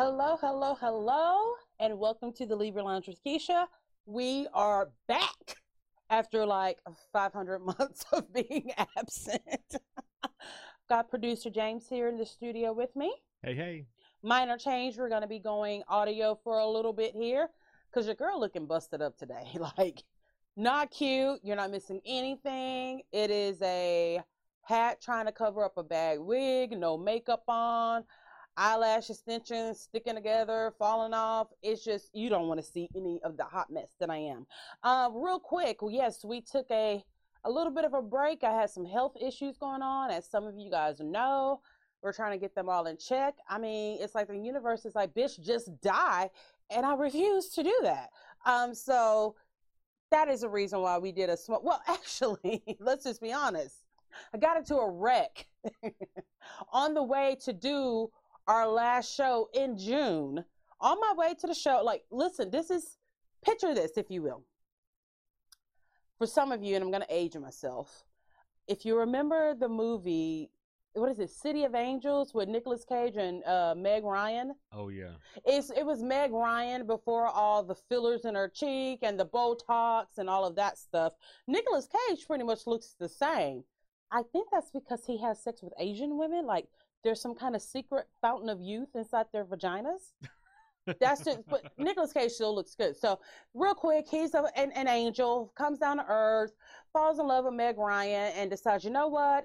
Hello, hello, hello, and welcome to the Libra Lounge with Keisha. We are back after like 500 months of being absent. Got producer James here in the studio with me. Hey, hey. Minor change, we're going to be going audio for a little bit here because your girl looking busted up today. Like, not cute. You're not missing anything. It is a hat trying to cover up a bad wig, no makeup on eyelash extensions sticking together, falling off. It's just you don't want to see any of the hot mess that I am. Uh, real quick, yes, we took a a little bit of a break. I had some health issues going on, as some of you guys know. We're trying to get them all in check. I mean, it's like the universe is like, bitch, just die, and I refuse to do that. Um, so that is a reason why we did a small. Well, actually, let's just be honest. I got into a wreck on the way to do our last show in June. On my way to the show, like, listen, this is picture this, if you will. For some of you, and I'm going to age myself. If you remember the movie, what is it, City of Angels with Nicolas Cage and uh, Meg Ryan? Oh yeah. It's it was Meg Ryan before all the fillers in her cheek and the Botox and all of that stuff. Nicolas Cage pretty much looks the same. I think that's because he has sex with Asian women. Like there's some kind of secret fountain of youth inside their vaginas. That's just, but Nicolas Cage still looks good. So, real quick, he's a, an, an angel, comes down to earth, falls in love with Meg Ryan, and decides, you know what?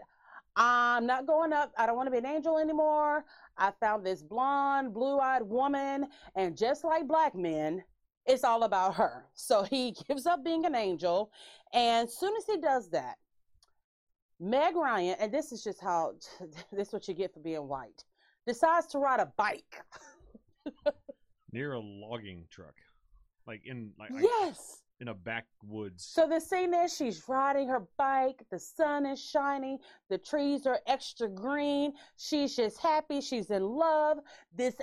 I'm not going up. I don't want to be an angel anymore. I found this blonde, blue eyed woman, and just like black men, it's all about her. So he gives up being an angel. And as soon as he does that, Meg Ryan, and this is just how this is what you get for being white, decides to ride a bike. Near a logging truck, like in like yes. in a backwoods. So the scene is she's riding her bike. The sun is shining. The trees are extra green. She's just happy. She's in love. This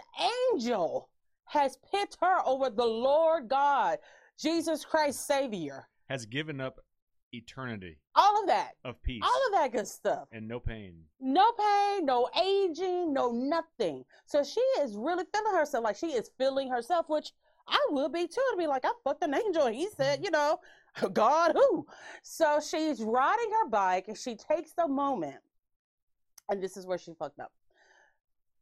angel has picked her over the Lord God, Jesus Christ Savior. Has given up eternity All of that. of peace All of that good stuff. and no pain. no pain, no aging, no nothing. So she is really feeling herself like she is feeling herself, which I will be too. To be like, I fucked an angel. He said, mm-hmm. you know, God who? So she's riding her bike and she takes the moment, and this is where she fucked up.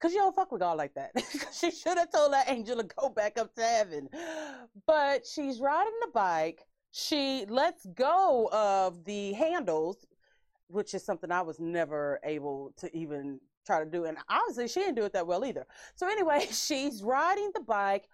Cause you don't fuck with God like that. she should have told that angel to go back up to heaven. But she's riding the bike. She lets go of the handles, which is something I was never able to even try to do. And obviously, she didn't do it that well either. So, anyway, she's riding the bike.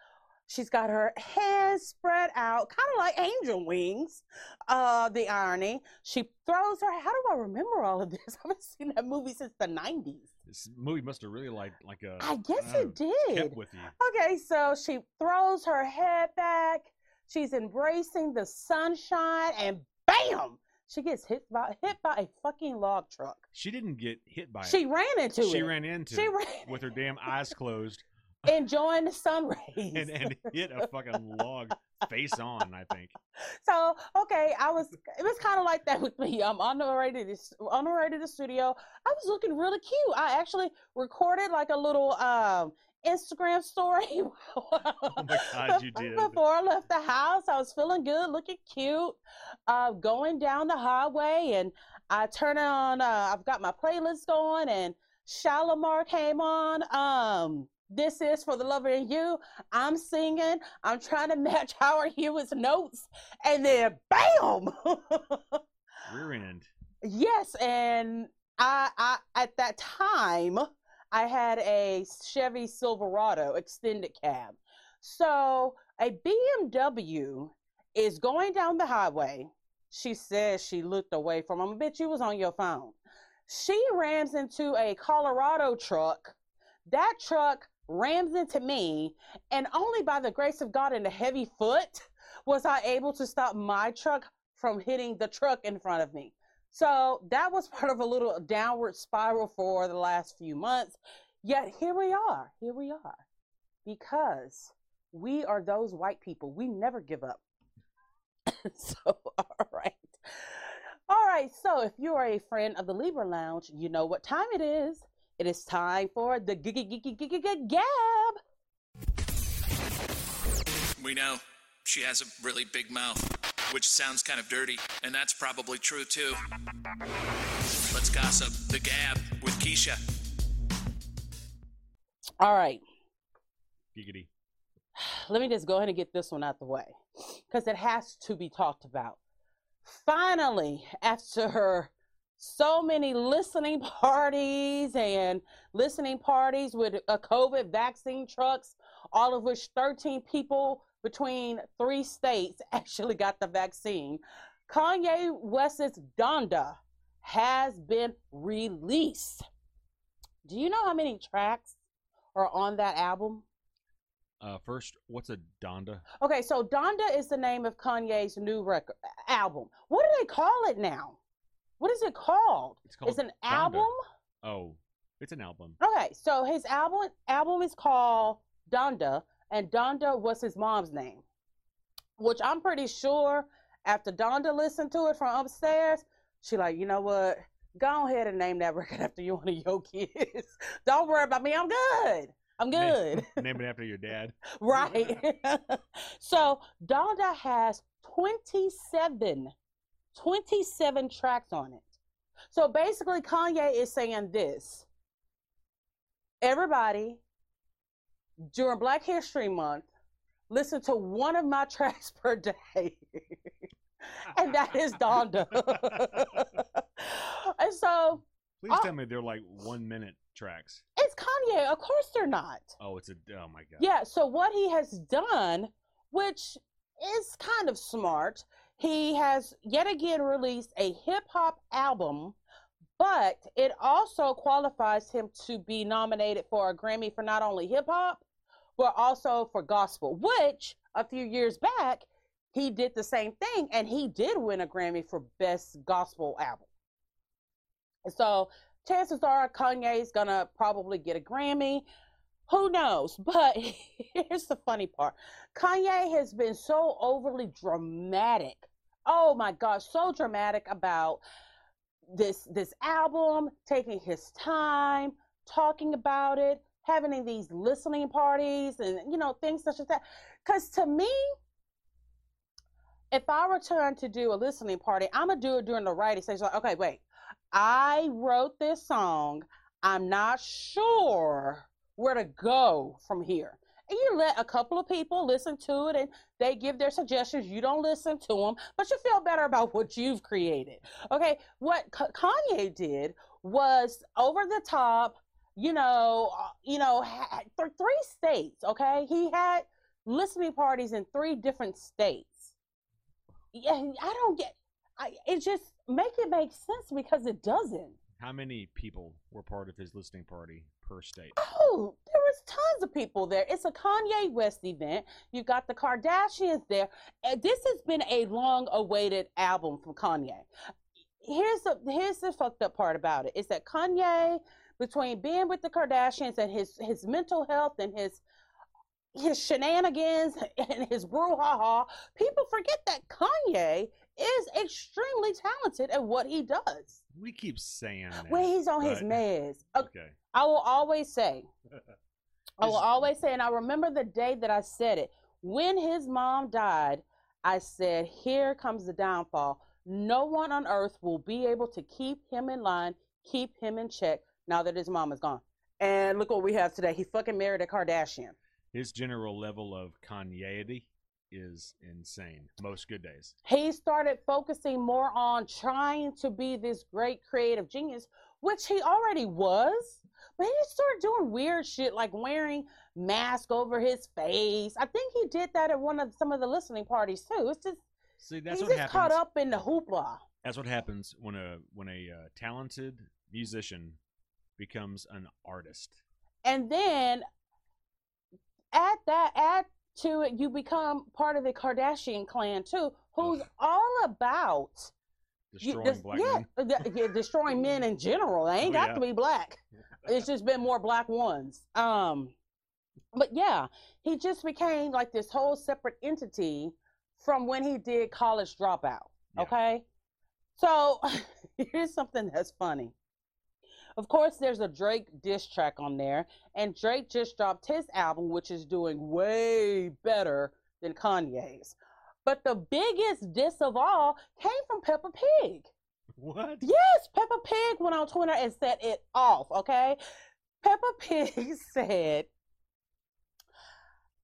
She's got her hands spread out, kind of like angel wings. Uh, the irony. She throws her. How do I remember all of this? I haven't seen that movie since the 90s. This movie must have really like like a. I guess it know, did. Kept with you. Okay, so she throws her head back. She's embracing the sunshine, and bam! She gets hit by hit by a fucking log truck. She didn't get hit by She it. ran into She it. She ran into She it ran with her damn eyes closed enjoying the sun rays. and, and hit a fucking log face on. I think. So okay, I was it was kind of like that with me. I'm on the way to this on the way to the studio. I was looking really cute. I actually recorded like a little um Instagram story. Oh my God, you did. Before I left the house, I was feeling good, looking cute, uh, going down the highway, and I turn on. Uh, I've got my playlist going, and Shalamar came on. Um, this is for the lover in you. I'm singing. I'm trying to match Howard Hewett's notes, and then bam! Rear end. yes, and I, I at that time I had a Chevy Silverado extended cab. So a BMW is going down the highway. She says she looked away from him. Bitch, you was on your phone. She rams into a Colorado truck. That truck rams into me, and only by the grace of God and a heavy foot was I able to stop my truck from hitting the truck in front of me. So that was part of a little downward spiral for the last few months. Yet here we are. Here we are. Because we are those white people. We never give up. so, all right. All right. So, if you are a friend of the Libra Lounge, you know what time it is. It is time for the Gig Gig Gig Gig Gab. We know she has a really big mouth, which sounds kind of dirty, and that's probably true too. Let's gossip. The Gab with Keisha. All right. Giggity. Let me just go ahead and get this one out the way because it has to be talked about. Finally, after so many listening parties and listening parties with a COVID vaccine trucks, all of which 13 people between three states actually got the vaccine. Kanye West's Donda has been released. Do you know how many tracks are on that album? Uh, first, what's a Donda? Okay, so Donda is the name of Kanye's new record album. What do they call it now? What is it called? It's called It's an Donda. album. Oh, it's an album. Okay, so his album album is called Donda, and Donda was his mom's name, which I'm pretty sure after Donda listened to it from upstairs, she like, you know what? Go ahead and name that record after you one of your kids. Don't worry about me. I'm good. I'm good. Name it after your dad. right. so Donda has 27, 27 tracks on it. So basically, Kanye is saying this everybody during Black History Month, listen to one of my tracks per day. and that is Donda. and so Please Oh. tell me they're like one minute tracks. it's Kanye. Of course they're not. Oh, it's a. Oh my god. Yeah, so what he has done, which is kind of smart, he has yet again released a hip hop album, but it also qualifies him to be nominated for a Grammy for not only hip hop, but also for gospel, which a few years back he did the same thing and he did win a Grammy for best gospel album. So chances are Kanye's gonna probably get a Grammy. Who knows? But here's the funny part Kanye has been so overly dramatic. Oh my gosh, so dramatic about this this album, taking his time, talking about it, having these listening parties and you know things such as that. Cause to me, if I return to do a listening party, I'm gonna do it during the writing stage. Like, okay, wait, I wrote this song. I'm not sure where to go from here. You let a couple of people listen to it and they give their suggestions. You don't listen to them, but you feel better about what you've created. Okay, what K- Kanye did was over the top, you know, uh, you know, for three states, okay? He had listening parties in three different states. Yeah, I don't get I, it just make it make sense because it doesn't. How many people were part of his listening party per state? Oh, there was tons of people there. It's a Kanye West event. You've got the Kardashians there. And this has been a long-awaited album from Kanye. Here's the here's the fucked up part about it. Is that Kanye, between being with the Kardashians and his his mental health and his his shenanigans and his brouhaha, people forget that Kanye is extremely talented at what he does We keep saying that. when he's on his meds. Okay. I will always say, I will always say, and I remember the day that I said it. When his mom died, I said, Here comes the downfall. No one on earth will be able to keep him in line, keep him in check now that his mom is gone. And look what we have today. He fucking married a Kardashian. His general level of Kanye is insane. Most good days. He started focusing more on trying to be this great creative genius, which he already was. But he started doing weird shit like wearing mask over his face. I think he did that at one of some of the listening parties too. It's just See, that's he's what just happens. caught up in the hoopla. That's what happens when a when a uh, talented musician becomes an artist. And then at that add to it, you become part of the Kardashian clan too, who's Ugh. all about you- Destroying this- black yeah, men. the- yeah, destroying men in general. They ain't Oh, got yeah. to be black. It's just been more black ones. Um, but yeah, he just became like this whole separate entity from when he did College Dropout. Yeah. Okay, so here's something that's funny. Of course, there's a Drake diss track on there, and Drake just dropped his album, which is doing way better than Kanye's. But the biggest diss of all came from Peppa Pig. What? Yes, Peppa Pig went on Twitter and set it off, okay? Peppa Pig said,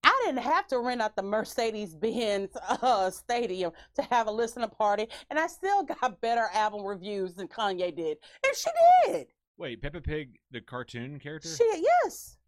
I didn't have to rent out the Mercedes Benz uh, Stadium to have a listening party, and I still got better album reviews than Kanye did. And she did. Wait, Peppa Pig, the cartoon character? She, yes.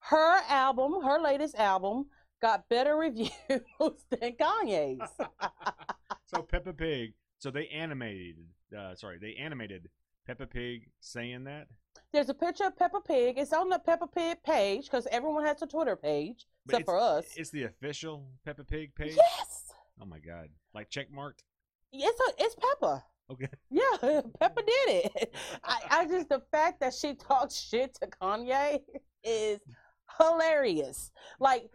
Her album, her latest album, got better reviews than Kanye's. so Peppa Pig. So they animated. Uh, sorry, they animated Peppa Pig saying that. There's a picture of Peppa Pig. It's on the Peppa Pig page because everyone has a Twitter page But except for us. It's the official Peppa Pig page. Yes, Oh my god! Like check marked. it's a, it's Peppa. Okay. Yeah, Peppa did it. I, I just the fact that she talks shit to Kanye is hilarious. Like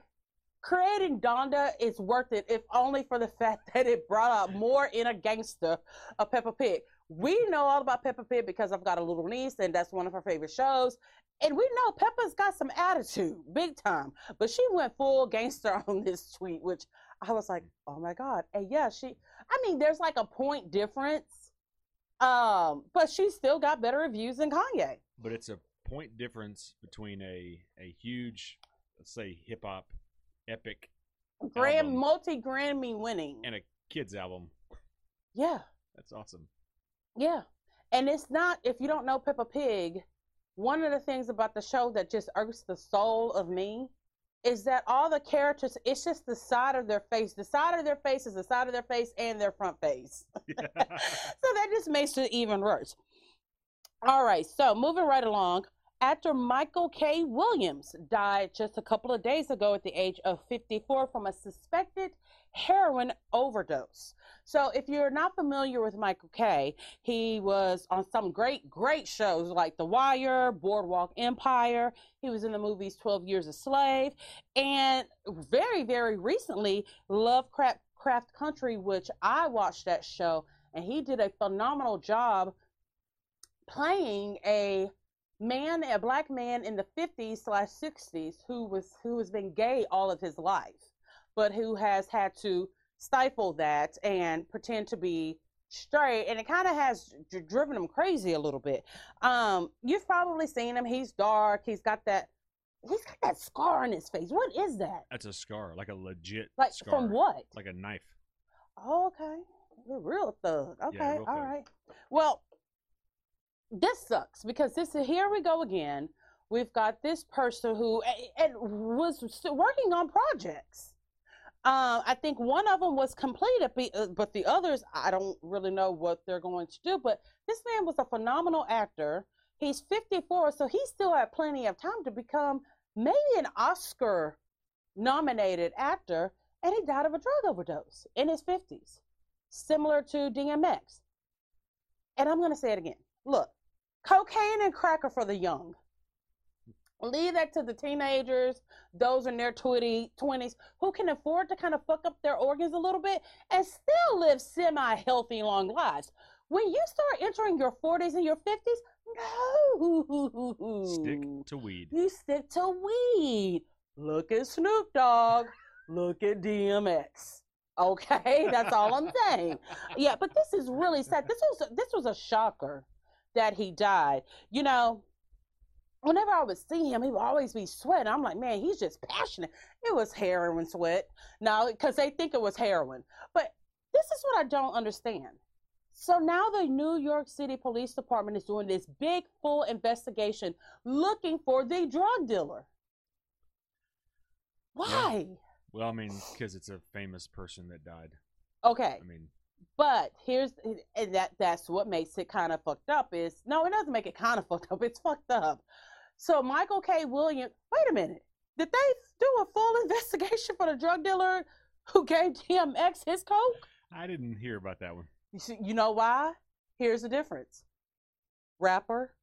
creating Donda is worth it, if only for the fact that it brought out more inner gangster of Peppa Pig. We know all about Peppa Pig because I've got a little niece, and that's one of her favorite shows. And we know Peppa's got some attitude, big time. But she went full gangster on this tweet, which I was like, oh my God. And yeah, she, I mean, there's like a point difference. Um, but she still got better reviews than Kanye. But it's a point difference between a a huge, let's say, hip hop epic Grand, multi Grammy winning. and a kids album. yeah, That's awesome. yeah. And it's not, if you don't know Peppa Pig, one of the things about the show that just irks the soul of me is that all the characters, it's just the side of their face. The side of their face is the side of their face and their front face. so that just makes it even worse. All right, so moving right along, actor Michael K. Williams died just a couple of days ago at the age of 54 from a suspected heroin overdose. So, if you're not familiar with Michael K., he was on some great, great shows like The Wire, Boardwalk Empire. He was in the movies 12 Years a Slave, and very, very recently, Lovecraft Craft Country, which I watched that show, and he did a phenomenal job playing a man, a black man in the 50s slash 60s who was who has been gay all of his life, but who has had to stifle that and pretend to be straight, and it kind of has dr- driven him crazy a little bit. Um, you've probably seen him. He's dark. He's got that. He's got that scar on his face. What is that? That's a scar, like a legit Like scar. from what? Like a knife. Oh, okay. You're real thug. Okay, real all thug. right. Well, this sucks because this is here we go again. We've got this person who and was working on projects. Uh, I think one of them was completed, uh, but the others I don't really know what they're going to do. But this man was a phenomenal actor. He's 54, so he still had plenty of time to become maybe an Oscar nominated actor, and he died of a drug overdose in his 50s, similar to DMX. And I'm going to say it again. Look, cocaine and cracker for the young. Leave that to the teenagers, those in their 20, 20s who can afford to kind of fuck up their organs a little bit and still live semi healthy, long lives. When you start entering your 40s and your 50s, no. Stick to weed. You stick to weed. Look at Snoop Dogg. Look at DMX. Okay, that's all I'm saying. Yeah, but this is really sad. This was this was a shocker that he died. You know, whenever I would see him, he would always be sweating. I'm like, man, he's just passionate. It was heroin sweat. No, because they think it was heroin. But this is what I don't understand. So now the New York City Police Department is doing this big full investigation looking for the drug dealer. Why? Well, I mean, because it's a famous person that died. Okay. I mean, But here's and that that's what makes it kind of fucked up is no, it doesn't make it kind of fucked up. It's fucked up. So Michael K. Williams, wait a minute. Did they do a full investigation for the drug dealer who gave DMX his coke? I didn't hear about that one. You, see, you know why? Here's the difference. Rapper,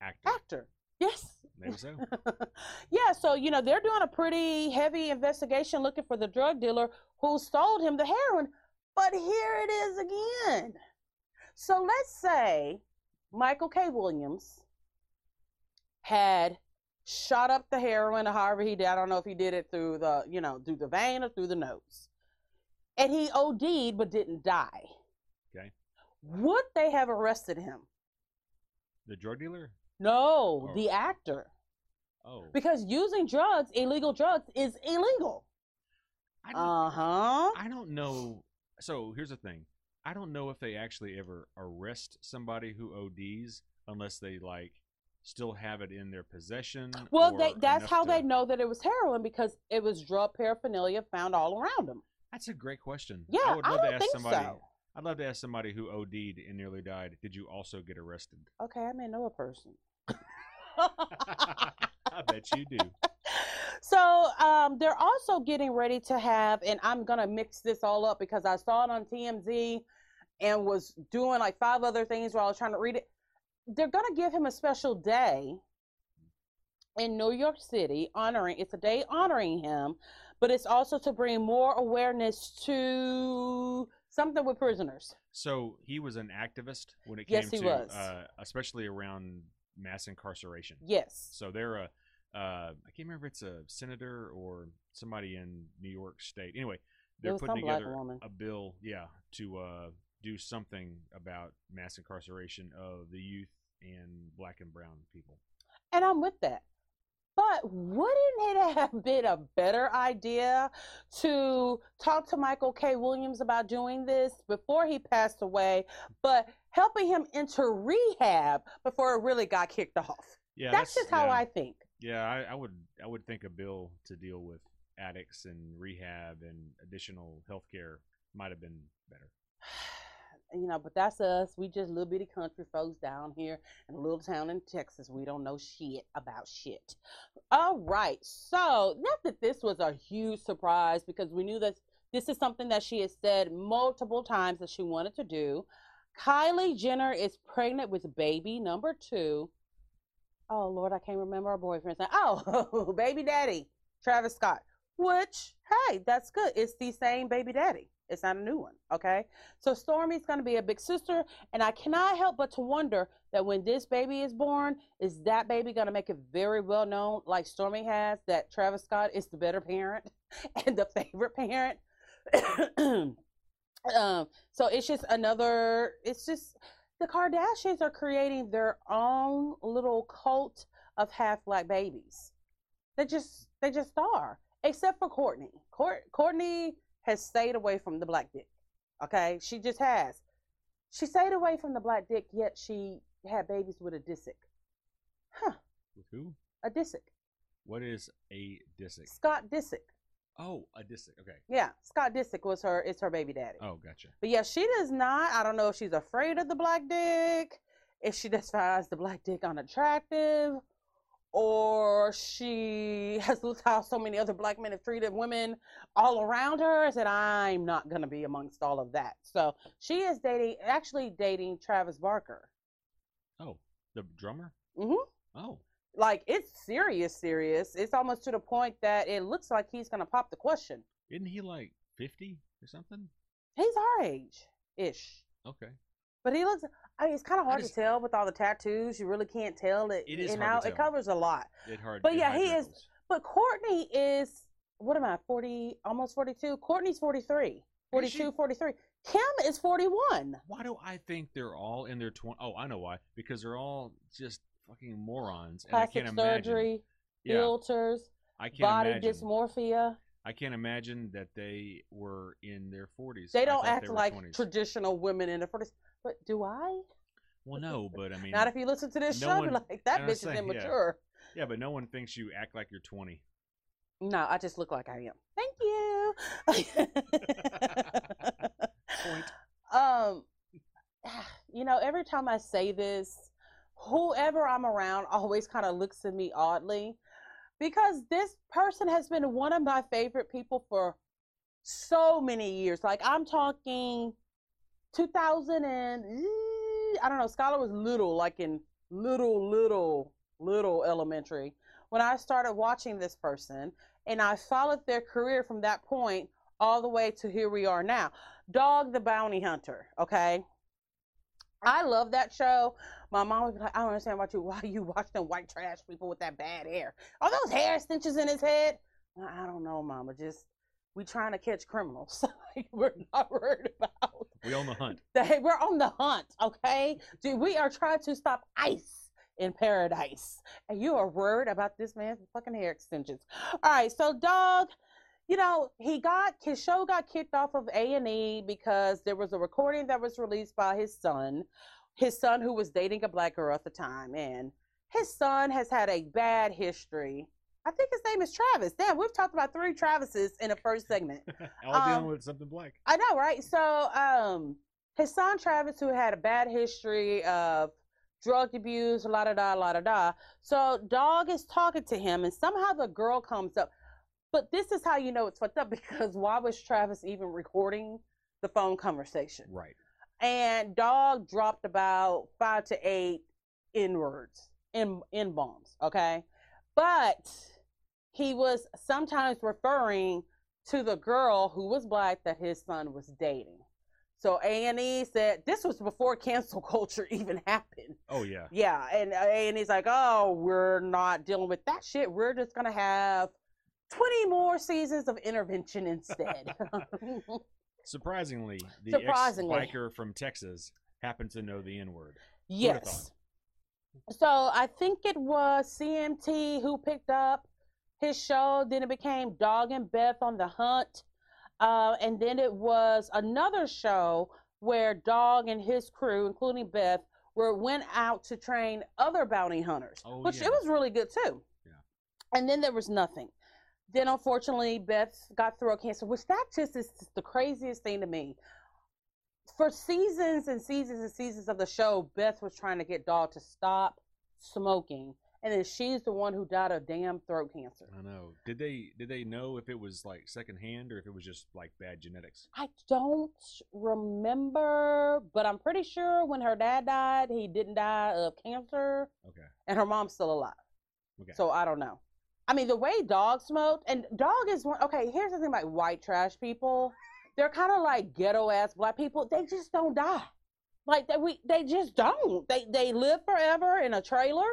Actor. actor. Yes. Maybe so. yeah, so you know they're doing a pretty heavy investigation looking for the drug dealer who sold him the heroin. But here it is again. So let's say Michael K. Williams had shot up the heroin, or however he did. I don't know if he did it through the, you know, through the vein or through the nose. And he OD'd but didn't die. Okay. Would they have arrested him? The drug dealer? No, Oh. the actor. Oh. Because using drugs, illegal drugs, is illegal. Uh huh. I don't know. So here's the thing. I don't know if they actually ever arrest somebody who ODs unless they like still have it in their possession. Well, they, that's how to- they know that it was heroin because it was drug paraphernalia found all around them. That's a great question. Yeah, I would I love to don't ask somebody. so. I'd love to ask somebody who OD'd and nearly died. Did you also get arrested? Okay, I may know a person. I bet you do. so um, they're also getting ready to have, and I'm gonna mix this all up because I saw it on TMZ and was doing like five other things while I was trying to read it. They're gonna give him a special day in New York City honoring. It's a day honoring him, but it's also to bring more awareness to something with prisoners. So he was an activist when it came Yes, to. Uh, especially around mass incarceration. Yes. So they're a, uh, I can't remember if it's a senator or somebody in New York State. Anyway, they're putting together a bill, yeah, to uh, do something about mass incarceration of the youth and black and brown people. And I'm with that. But wouldn't it have been a better idea to talk to Michael K. Williams about doing this before he passed away, but helping him into rehab before it really got kicked off? Yeah, that's, just how yeah. I think. Yeah, I, I would I would think a bill to deal with addicts and rehab and additional health care might have been better. You know, but that's us. We just little bitty country folks down here in a little town in Texas. We don't know shit about shit. All right. So, not that this was a huge surprise because we knew that this is something that she has said multiple times that she wanted to do. Kylie Jenner is pregnant with baby number two. Oh, Lord, I can't remember her boyfriend's name. Oh, baby daddy, Travis Scott. Which, hey, that's good. It's the same baby daddy. It's not a new one. Okay. So Stormi's to be a big sister, and I cannot help but to wonder that when this baby is born, is that baby to make it very well known, like Stormy has, that Travis Scott is the better parent and the favorite parent? um, so it's just another. It's just the Kardashians are creating their own little cult of half black babies. They just they just are, except for Kourtney. Court, Kourtney has stayed away from the black dick. Okay, she just has. She stayed away from the black dick, yet she had babies with a Disick. Huh, With who? a Disick. What is a disick? Scott Disick. Oh, a disick. Okay. Yeah, Scott Disick was her is her baby daddy. Oh, gotcha. But yeah, she does not. I don't know if she's afraid of the black dick, if she just finds the black dick unattractive, or she has looked how so many other black men have treated women all around her and said, I'm not going to be amongst all of that. So she is dating, actually dating Travis Barker. Oh, the drummer. Mm hmm Oh, Like it's serious, serious. It's almost to the point that it looks like he's going to pop the question. isn't he like fifty or something? He's our age ish. Okay. But he looks. I mean, it's kind of hard just- to tell with all the tattoos. You really can't tell it. It is and hard now it covers a lot. It hard. But yeah, he is- But Kourtney is what am I? Forty, almost forty-two. Kourtney's 43, 42, 43. Kim is forty-one. Why do I think they're all in their twenty? Oh, I know why. Because they're all just fucking morons. And I Plastic can't imagine. surgery, Yeah, filters, I can't body imagine. dysmorphia. I can't imagine that they were in their forties. They don't act like traditional women in their forties. But do I? Well, no, but I mean, Not if you listen to this no show. one- like that bitch was is saying, yeah. immature. yeah, but no one thinks you act like you're twenty. No, I just look like I am. Thank you. Point. Um, you know, every time I say this, whoever I'm around always kind of looks at me oddly because this person has been one of my favorite people for so many years. Like I'm talking 2000 and eh, I don't know, Scholar was little, like in little, little, little elementary when I started watching this person and I followed their career from that point all the way to here we are now. Dog the Bounty Hunter, okay? I love that show, My mom be like, I don't understand why you why you watch them white trash people with that bad hair. Are those hair extensions in his head? I don't know, Mama. Just we trying to catch criminals. We're not worried about We on the hunt. We're on the hunt, okay? Dude, we are trying to stop ice in paradise, and you are worried about this man's fucking hair extensions. All right, so dog you know, he got his show got kicked off of A and E because there was a recording that was released by his son, his son who was dating a black girl at the time, and his son has had a bad history. I think his name is Travis. Damn, we've talked about three Travises in the first segment. All Um, dealing with something black. I know, right? So, um, his son Travis, who had a bad history of drug abuse, la da da, la da da. So, dog is talking to him, and somehow the girl comes up. But this is how you know it's fucked up because why was Travis even recording the phone conversation? Right. And dog dropped about five to eight in words, in in bombs. Okay, but he was sometimes referring to the girl who was black that his son was dating. So A and E said this was before cancel culture even happened. Oh yeah. Yeah, and uh, A and E's like, oh, we're not dealing with that shit. We're just gonna have twenty more seasons of intervention instead. Surprisingly, the Surprisingly. ex-biker from Texas happened to know the N word. Yes. So I think it was CMT who picked up his show. Then it became Dog and Beth on the Hunt. Uh, and then it was another show where Dog and his crew, including Beth, were went out to train other bounty hunters, Oh, which yeah. it was really good too. Yeah. And then there was nothing. Then unfortunately, Beth got throat cancer, which that just is the craziest thing to me. For seasons and seasons and seasons of the show, Beth was trying to get Dog to stop smoking, and then she's the one who died of damn throat cancer. I know. Did they did they know if it was like secondhand or if it was just like bad genetics? I don't remember, but I'm pretty sure when her dad died, he didn't die of cancer, Okay. and her mom's still alive. Okay. So I don't know. I mean, the way dog smoked, and dog is one. Okay, here's the thing about white trash people. They're kind of like ghetto ass black people. They just don't die. Like they we they just don't. They they live forever in a trailer,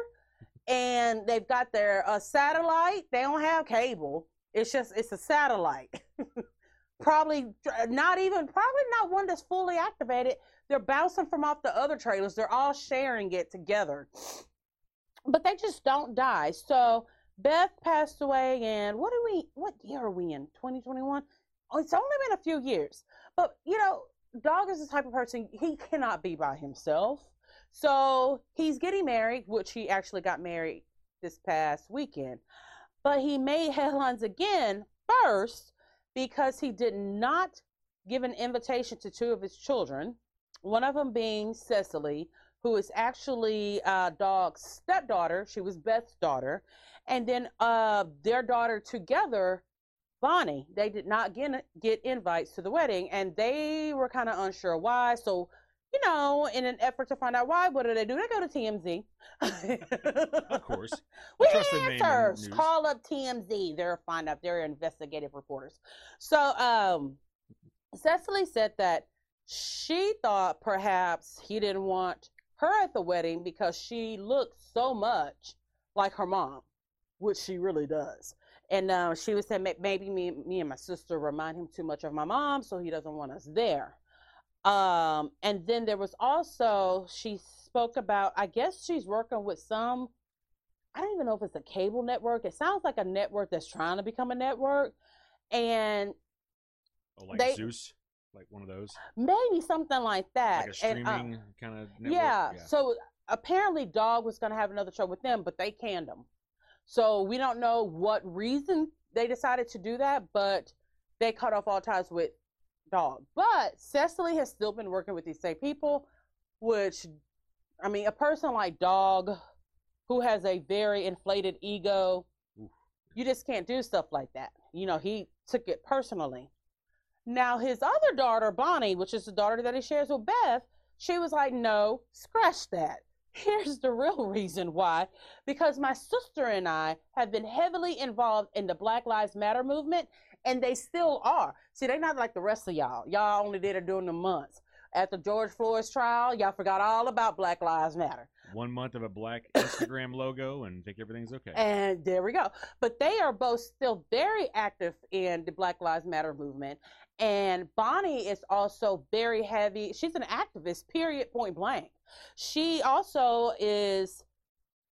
and they've got their uh, satellite. They don't have cable. It's just it's a satellite. probably not even probably not one that's fully activated. They're bouncing from off the other trailers. They're all sharing it together, but they just don't die. So Beth passed away and what are we? What year are we in? 2021. Oh, it's only been a few years, but you know, Dog is the type of person he cannot be by himself. So he's getting married, which he actually got married this past weekend. But he made headlines again first because he did not give an invitation to two of his children, one of them being Cecily, who is actually uh, Dog's stepdaughter. She was Beth's daughter. And then uh, their daughter together, Bonnie. They did not get, get invites to the wedding, and they were kind of unsure why. So, you know, in an effort to find out why, what do they do? They go to TMZ. Of course. We in answers. Call up TMZ. They're find out they're investigative reporters. So um Cecily said that she thought perhaps he didn't want her at the wedding because she looked so much like her mom, which she really does. And uh, she was saying maybe me, me and my sister remind him too much of my mom, so he doesn't want us there. Um, and then there was also she spoke about. I guess she's working with some. I don't even know if it's a cable network. It sounds like a network that's trying to become a network, and Oh, like They- Zeus, like one of those, maybe something like that. like a And, uh, streaming kind of network. yeah, So apparently, Dog was going to have another show with them, but they canned him. So we don't know what reason they decided to do that, but they cut off all ties with Dog. But Cecily has still been working with these same people, which, I mean, a person like Dog, who has a very inflated ego, Oof. you just can't do stuff like that. You know, he took it personally. Now, his other daughter, Bonnie, which is the daughter that he shares with Beth, she was like, no, scratch that. Here's the real reason why. Because my sister and I have been heavily involved in the Black Lives Matter movement, and they still are. See, they're not like the rest of y'all. Y'all only did it during the months. at the George Floyd's trial, y'all forgot all about Black Lives Matter. One month of a black Instagram logo and think everything's okay. And there we go. But they are both still very active in the Black Lives Matter movement. And Bonnie is also very heavy. She's an activist, period, point blank. She also is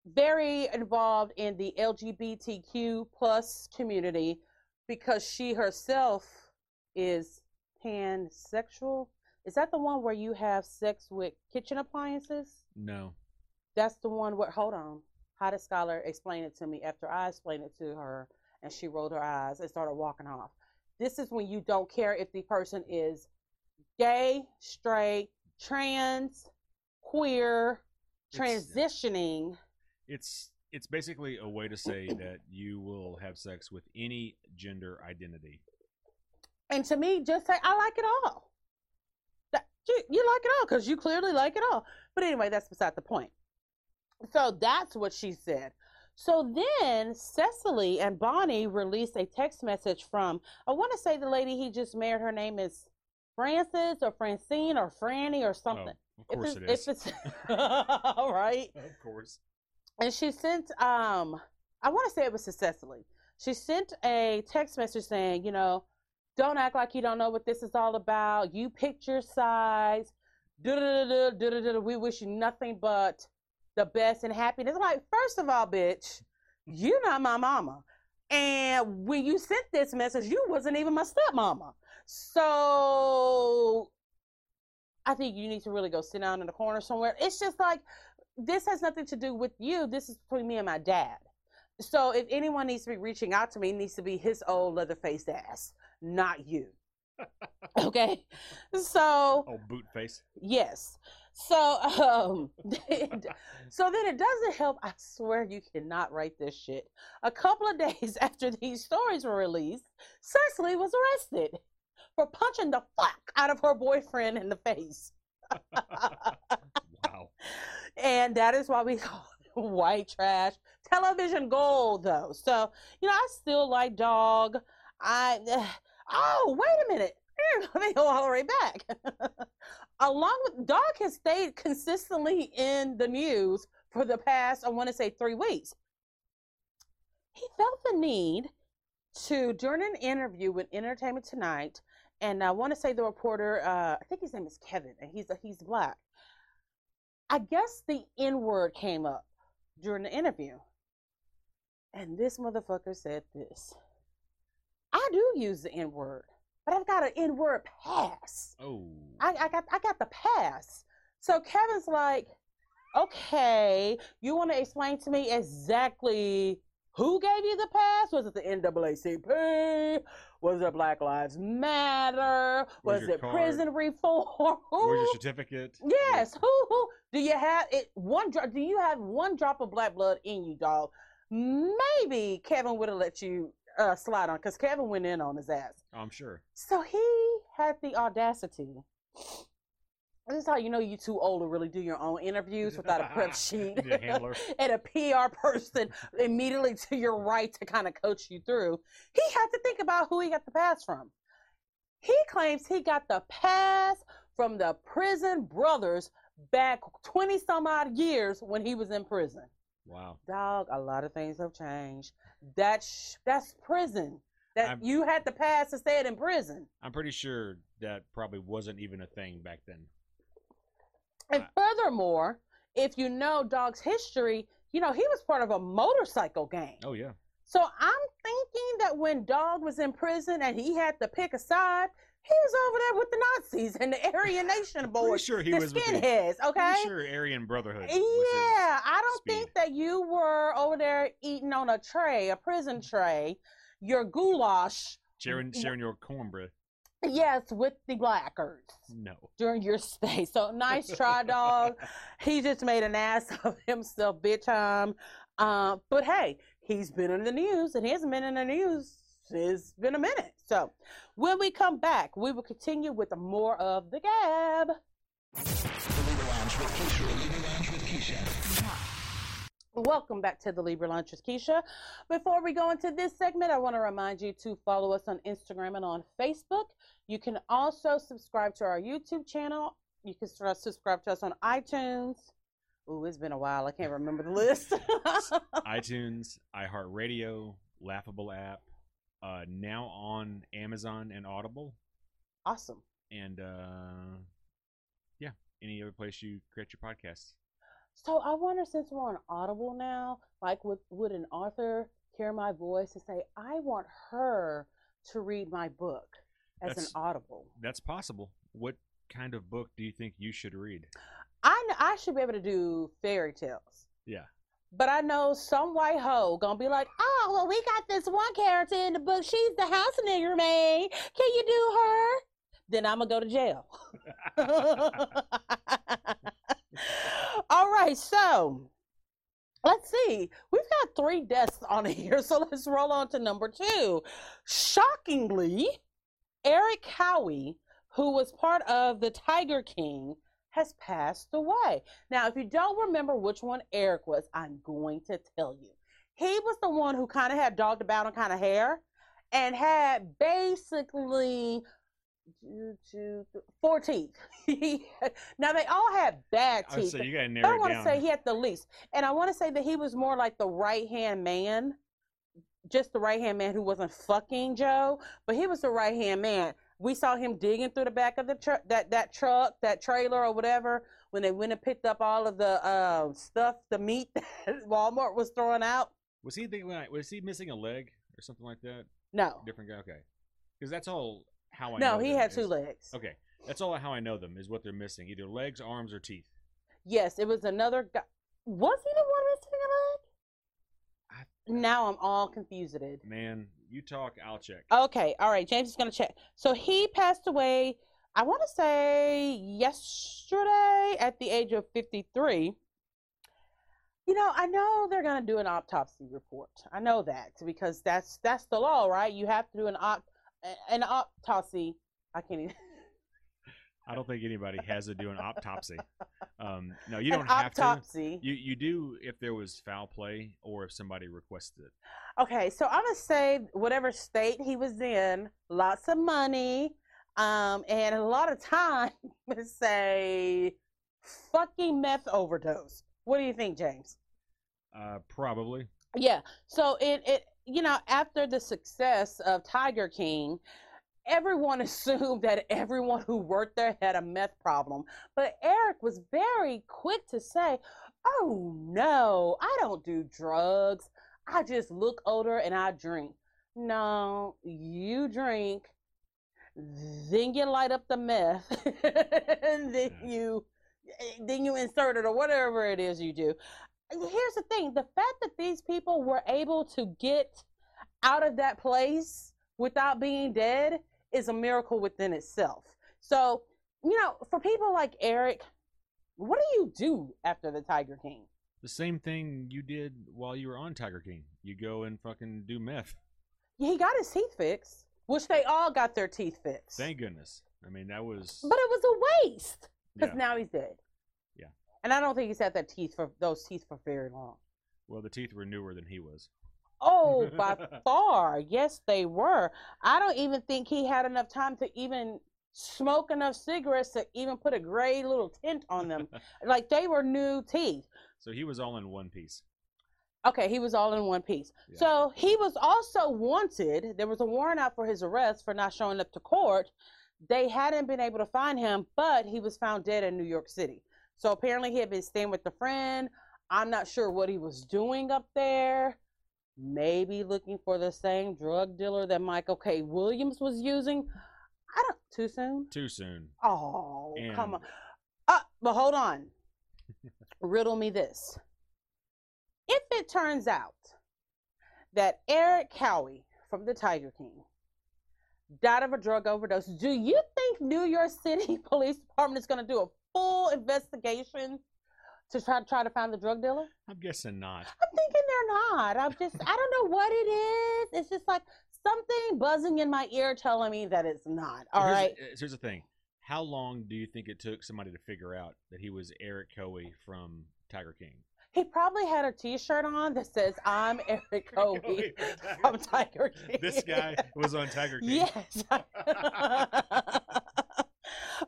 very involved in the LGBTQ plus community because she herself is pansexual. Is that the one where you have sex with kitchen appliances? no. That's the one where, hold on. How did Scholar explain it to me after I explained it to her and she rolled her eyes and started walking off? This is when you don't care if the person is gay, straight, trans, queer, transitioning. It's it's basically a way to say that you will have sex with any gender identity. And to me, just say, I like it all. That, you, you like it all because you clearly like it all. But anyway, that's beside the point. So that's what she said. So then Cecily and Bonnie released a text message from, I want to say the lady he just married, her name is Frances or Francine or Franny or something. Oh, of course if it it is. If it's, all right. of course. and she sent um i want to say it was to cecily she sent a text message saying you know don't act like you don't know what this is all about you picked your size we wish you nothing but the best and happiness I'm like first of all bitch you're not my mama and when you sent this message you wasn't even my stepmama so i think you need to really go sit down in the corner somewhere it's just like this has nothing to do with you. This is between me and my dad. So if anyone needs to be reaching out to me, it needs to be his old leather faced ass, not you. okay. So Oh, boot face. yes. So um so then it doesn't help. I swear you cannot write this shit. A couple of days after these stories were released, Cecily was arrested for punching the fuck out of her boyfriend in the face. Wow. and that is why we call it white trash television gold though so you know i still like dog i oh wait a minute Me go all the way back. Along with dog has stayed consistently in the news for the past i want to say three weeks. He felt the need to during an interview with entertainment tonight and i want to say the reporter uh, i think his name is kevin and he's he's black. I guess the N word came up during the interview. And this motherfucker said this. I do use the N word, but I've got an N word pass. Oh. I, I got I got the pass. So Kevin's like, okay, you want to explain to me exactly who gave you the pass? Was it the NAACP? Was it Black Lives Matter? Where's Was it card? prison reform? Where's your certificate? Yes. Who who do you have it one drop do you have one drop of black blood in you, dog? Maybe Kevin would have let you uh, slide on because Kevin went in on his ass. Oh, I'm sure. So he had the audacity. This is how you know you too old to really do your own interviews without a prep sheet and a PR person immediately to your right to kind of coach you through. He had to think about who he got the pass from. He claims he got the pass from the prison brothers back 20 some odd years when he was in prison. Wow. Dog, a lot of things have changed. That's that's prison. That I'm- you had to pass to stay in prison. I'm pretty sure that probably wasn't even a thing back then. And furthermore, if you know Dog's history, you know he was part of a motorcycle gang. Oh yeah. So I'm thinking that when Dog was in prison and he had to pick a side, he was over there with the Nazis and the Aryan Nation Pretty boys, sure he the was with the skinheads. Okay. Pretty sure Aryan Brotherhood. Yeah, I don't speed. think that you were over there eating on a tray, a prison tray, your goulash. sharing sharing your cornbread. Yes, with the blackers No. during your stay. So nice try, dog. he just made an ass of himself, bitch. time. Uh, but hey, he's been in the news, and he hasn't been in the news. It's been a minute. So when we come back, we will continue with more of the Gab. Welcome back to the Libra Lounge with Keisha. Before we go into this segment, I want to remind you to follow us on Instagram and on Facebook. You can also subscribe to our YouTube channel You can subscribe to us on iTunes. Ooh, it's been a while. I can't remember the list. iTunes, iHeartRadio, Laughable app, uh, now on Amazon and Audible, awesome. and uh, yeah, any other place you create your podcasts. So I wonder, since we're on Audible now, like would would an author hear my voice and say, "I want her to read my book as That's- an Audible"? That's possible. What kind of book do you think you should read? I kn- I should be able to do fairy tales. Yeah. But I know some white hoe gonna be like, oh, well, we got this one character in the book. She's the house nigger maid. Can you do her? Then I'm gonna go to jail. All right, so let's see. We've got three deaths on here, so let's roll on to number two. Shockingly, Eric Cowie, who was part of the Tiger King, has passed away. Now, if you don't remember which one Eric was, I'm going to tell you. He was the one who kind of had dogged about on kind of hair and had basically two, two, four teeth. now, they all had bad oh, I teeth. say you gotta but I narrow it want to say he had the least. And I want to say that he was more like the right hand man, just the right hand man who wasn't fucking Joe, but he was the right hand man. We saw him digging through the back of the truck, that that truck, that trailer or whatever, when they went and picked up all of the uh, stuff, the meat that Walmart was throwing out. was he thinking? Was he missing a leg or something like that? No, Different guy. Okay, because that's all how I. no, know he them had two is- legs. Okay, that's all how I know them is what they're missing: either legs, arms, or teeth. Yes, it was another guy. Was he the one missing a leg? Now I'm all confused. Man, you talk, I'll check. Okay, all right. James is gonna check. So he passed away. I want to say yesterday at the age of 53. You know, I know they're gonna do an autopsy report. I know that because that's that's the law, right? You have to do an op an autopsy. I can't even. I don't think anybody has to do an autopsy. Um, no, you an don't have to. autopsy. You you do if there was foul play or if somebody requested it. Okay, so I'm gonna say whatever state he was in, lots of money, um, and a lot of time. I'm gonna say fucking meth overdose. What do you think, James? Uh, probably. Yeah. So it it you know after the success of Tiger King, everyone assumed that everyone who worked there had a meth problem. But Eric was very quick to say, "Oh no, I don't do drugs. I just look older and I drink." No, you drink, then you light up the meth, and then Yeah. you then you insert it or whatever it is you do. Here's the thing: the fact that these people were able to get out of that place without being dead is a miracle within itself. So, you know, for people like Eric, what do you do after the Tiger King? The same thing you did while you were on Tiger King. You go and fucking do meth. Yeah, he got his teeth fixed, which they all got their teeth fixed. Thank goodness. I mean, that was. But it was a waste because Yeah. now he's dead. Yeah. And I don't think he's had that teeth for those teeth for very long. Well, the teeth were newer than he was. Oh, by far. Yes, they were. I don't even think he had enough time to even smoke enough cigarettes to even put a gray little tint on them. like they were new teeth. So he was all in one piece. Okay, he was all in one piece. Yeah. So he was also wanted. There was a warrant out for his arrest for not showing up to court. They hadn't been able to find him, but he was found dead in New York City. So apparently he had been staying with a friend. I'm not sure what he was doing up there. Maybe looking for the same drug dealer that Michael K. Williams was using. I don't. Too soon. Too soon. Oh, come on. Uh, but hold on. Riddle me this. If it turns out that Eric Cowie from the Tiger King died of a drug overdose, do you think New York City Police Department is going to do a full investigation to try try to find the drug dealer? I'm guessing not. I'm thinking they're not. I'm just I don't know what it is. It's just like something buzzing in my ear telling me that it's not. All here's, right. uh, Here's the thing. How long do you think it took somebody to figure out that he was Eric Cowie from Tiger King? He probably had a T-shirt on that says "I'm Eric Cowie from Tiger King." This guy was on Tiger King. Yes.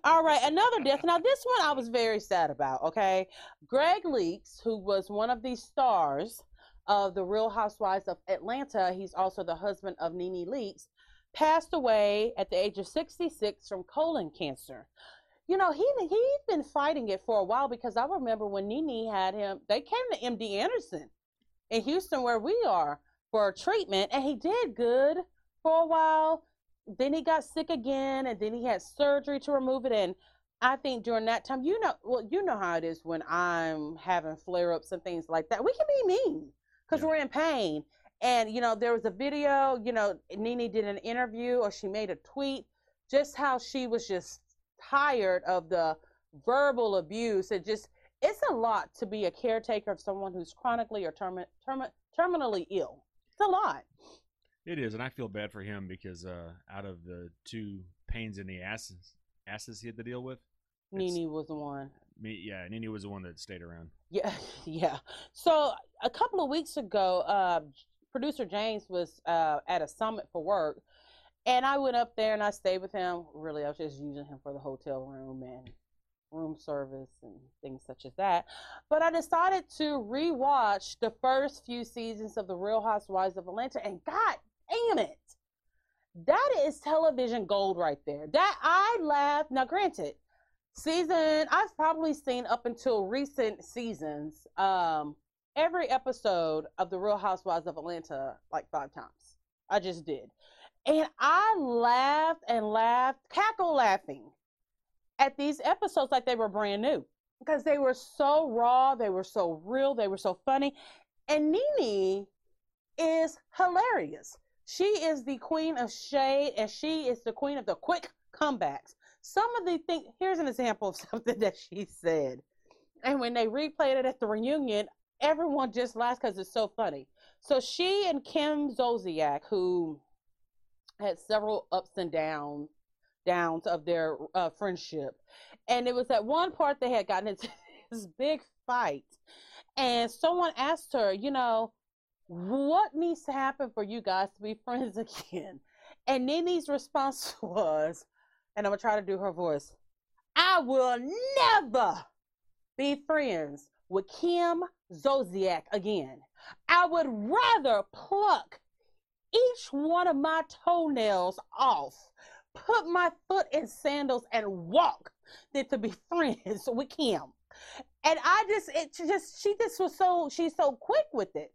All right, another death. Now, this one I was very sad about. Okay, Greg Leakes, who was one of the stars of the Real Housewives of Atlanta, he's also the husband of Nene Leakes, passed away at the age of 66 from colon cancer. You know, he he's been fighting it for a while because I remember when Nene had him, they came to MD Anderson in Houston, where we are, for treatment, and he did good for a while. Then he got sick again, and then he had surgery to remove it. And I think during that time, you know, well, you know how it is when I'm having flare ups and things like that. We can be mean because Yeah. we're in pain. And you know, there was a video. You know, Nene did an interview, or she made a tweet, just how she was just tired of the verbal abuse. It just it's a lot to be a caretaker of someone who's chronically or termi- termi- terminally ill. It's a lot. It is, and I feel bad for him because uh, out of the two pains in the asses, asses he had to deal with, Nene was the one. me, yeah, Nene was the one that stayed around. Yeah, yeah. So a couple of weeks ago, uh, producer James was uh, at a summit for work, and I went up there and I stayed with him. Really, I was just using him for the hotel room and room service and things such as that. But I decided to rewatch the first few seasons of The Real Housewives of Atlanta, and God damn it, that is television gold right there. That I laughed. Now, granted, season I've probably seen up until recent seasons, um, every episode of The Real Housewives of Atlanta like five times. I just did. And I laughed and laughed, cackle laughing at these episodes like they were brand new because they were so raw, they were so real, they were so funny. And Nene is hilarious. She is the queen of shade and she is the queen of the quick comebacks. Some of the things, here's an example of something that she said. And when they replayed it at the reunion, everyone just laughed because it's so funny. So she and Kim Zolciak, who had several ups and downs, downs of their uh, friendship, and it was at one part they had gotten into this big fight, and someone asked her, you know, what needs to happen for you guys to be friends again? And Nene's response was, and I'm gonna try to do her voice. I will never be friends with Kim Zolciak again. I would rather pluck each one of my toenails off, put my foot in sandals, and walk than to be friends with Kim. And I just, it just, she just was so, she's so quick with it.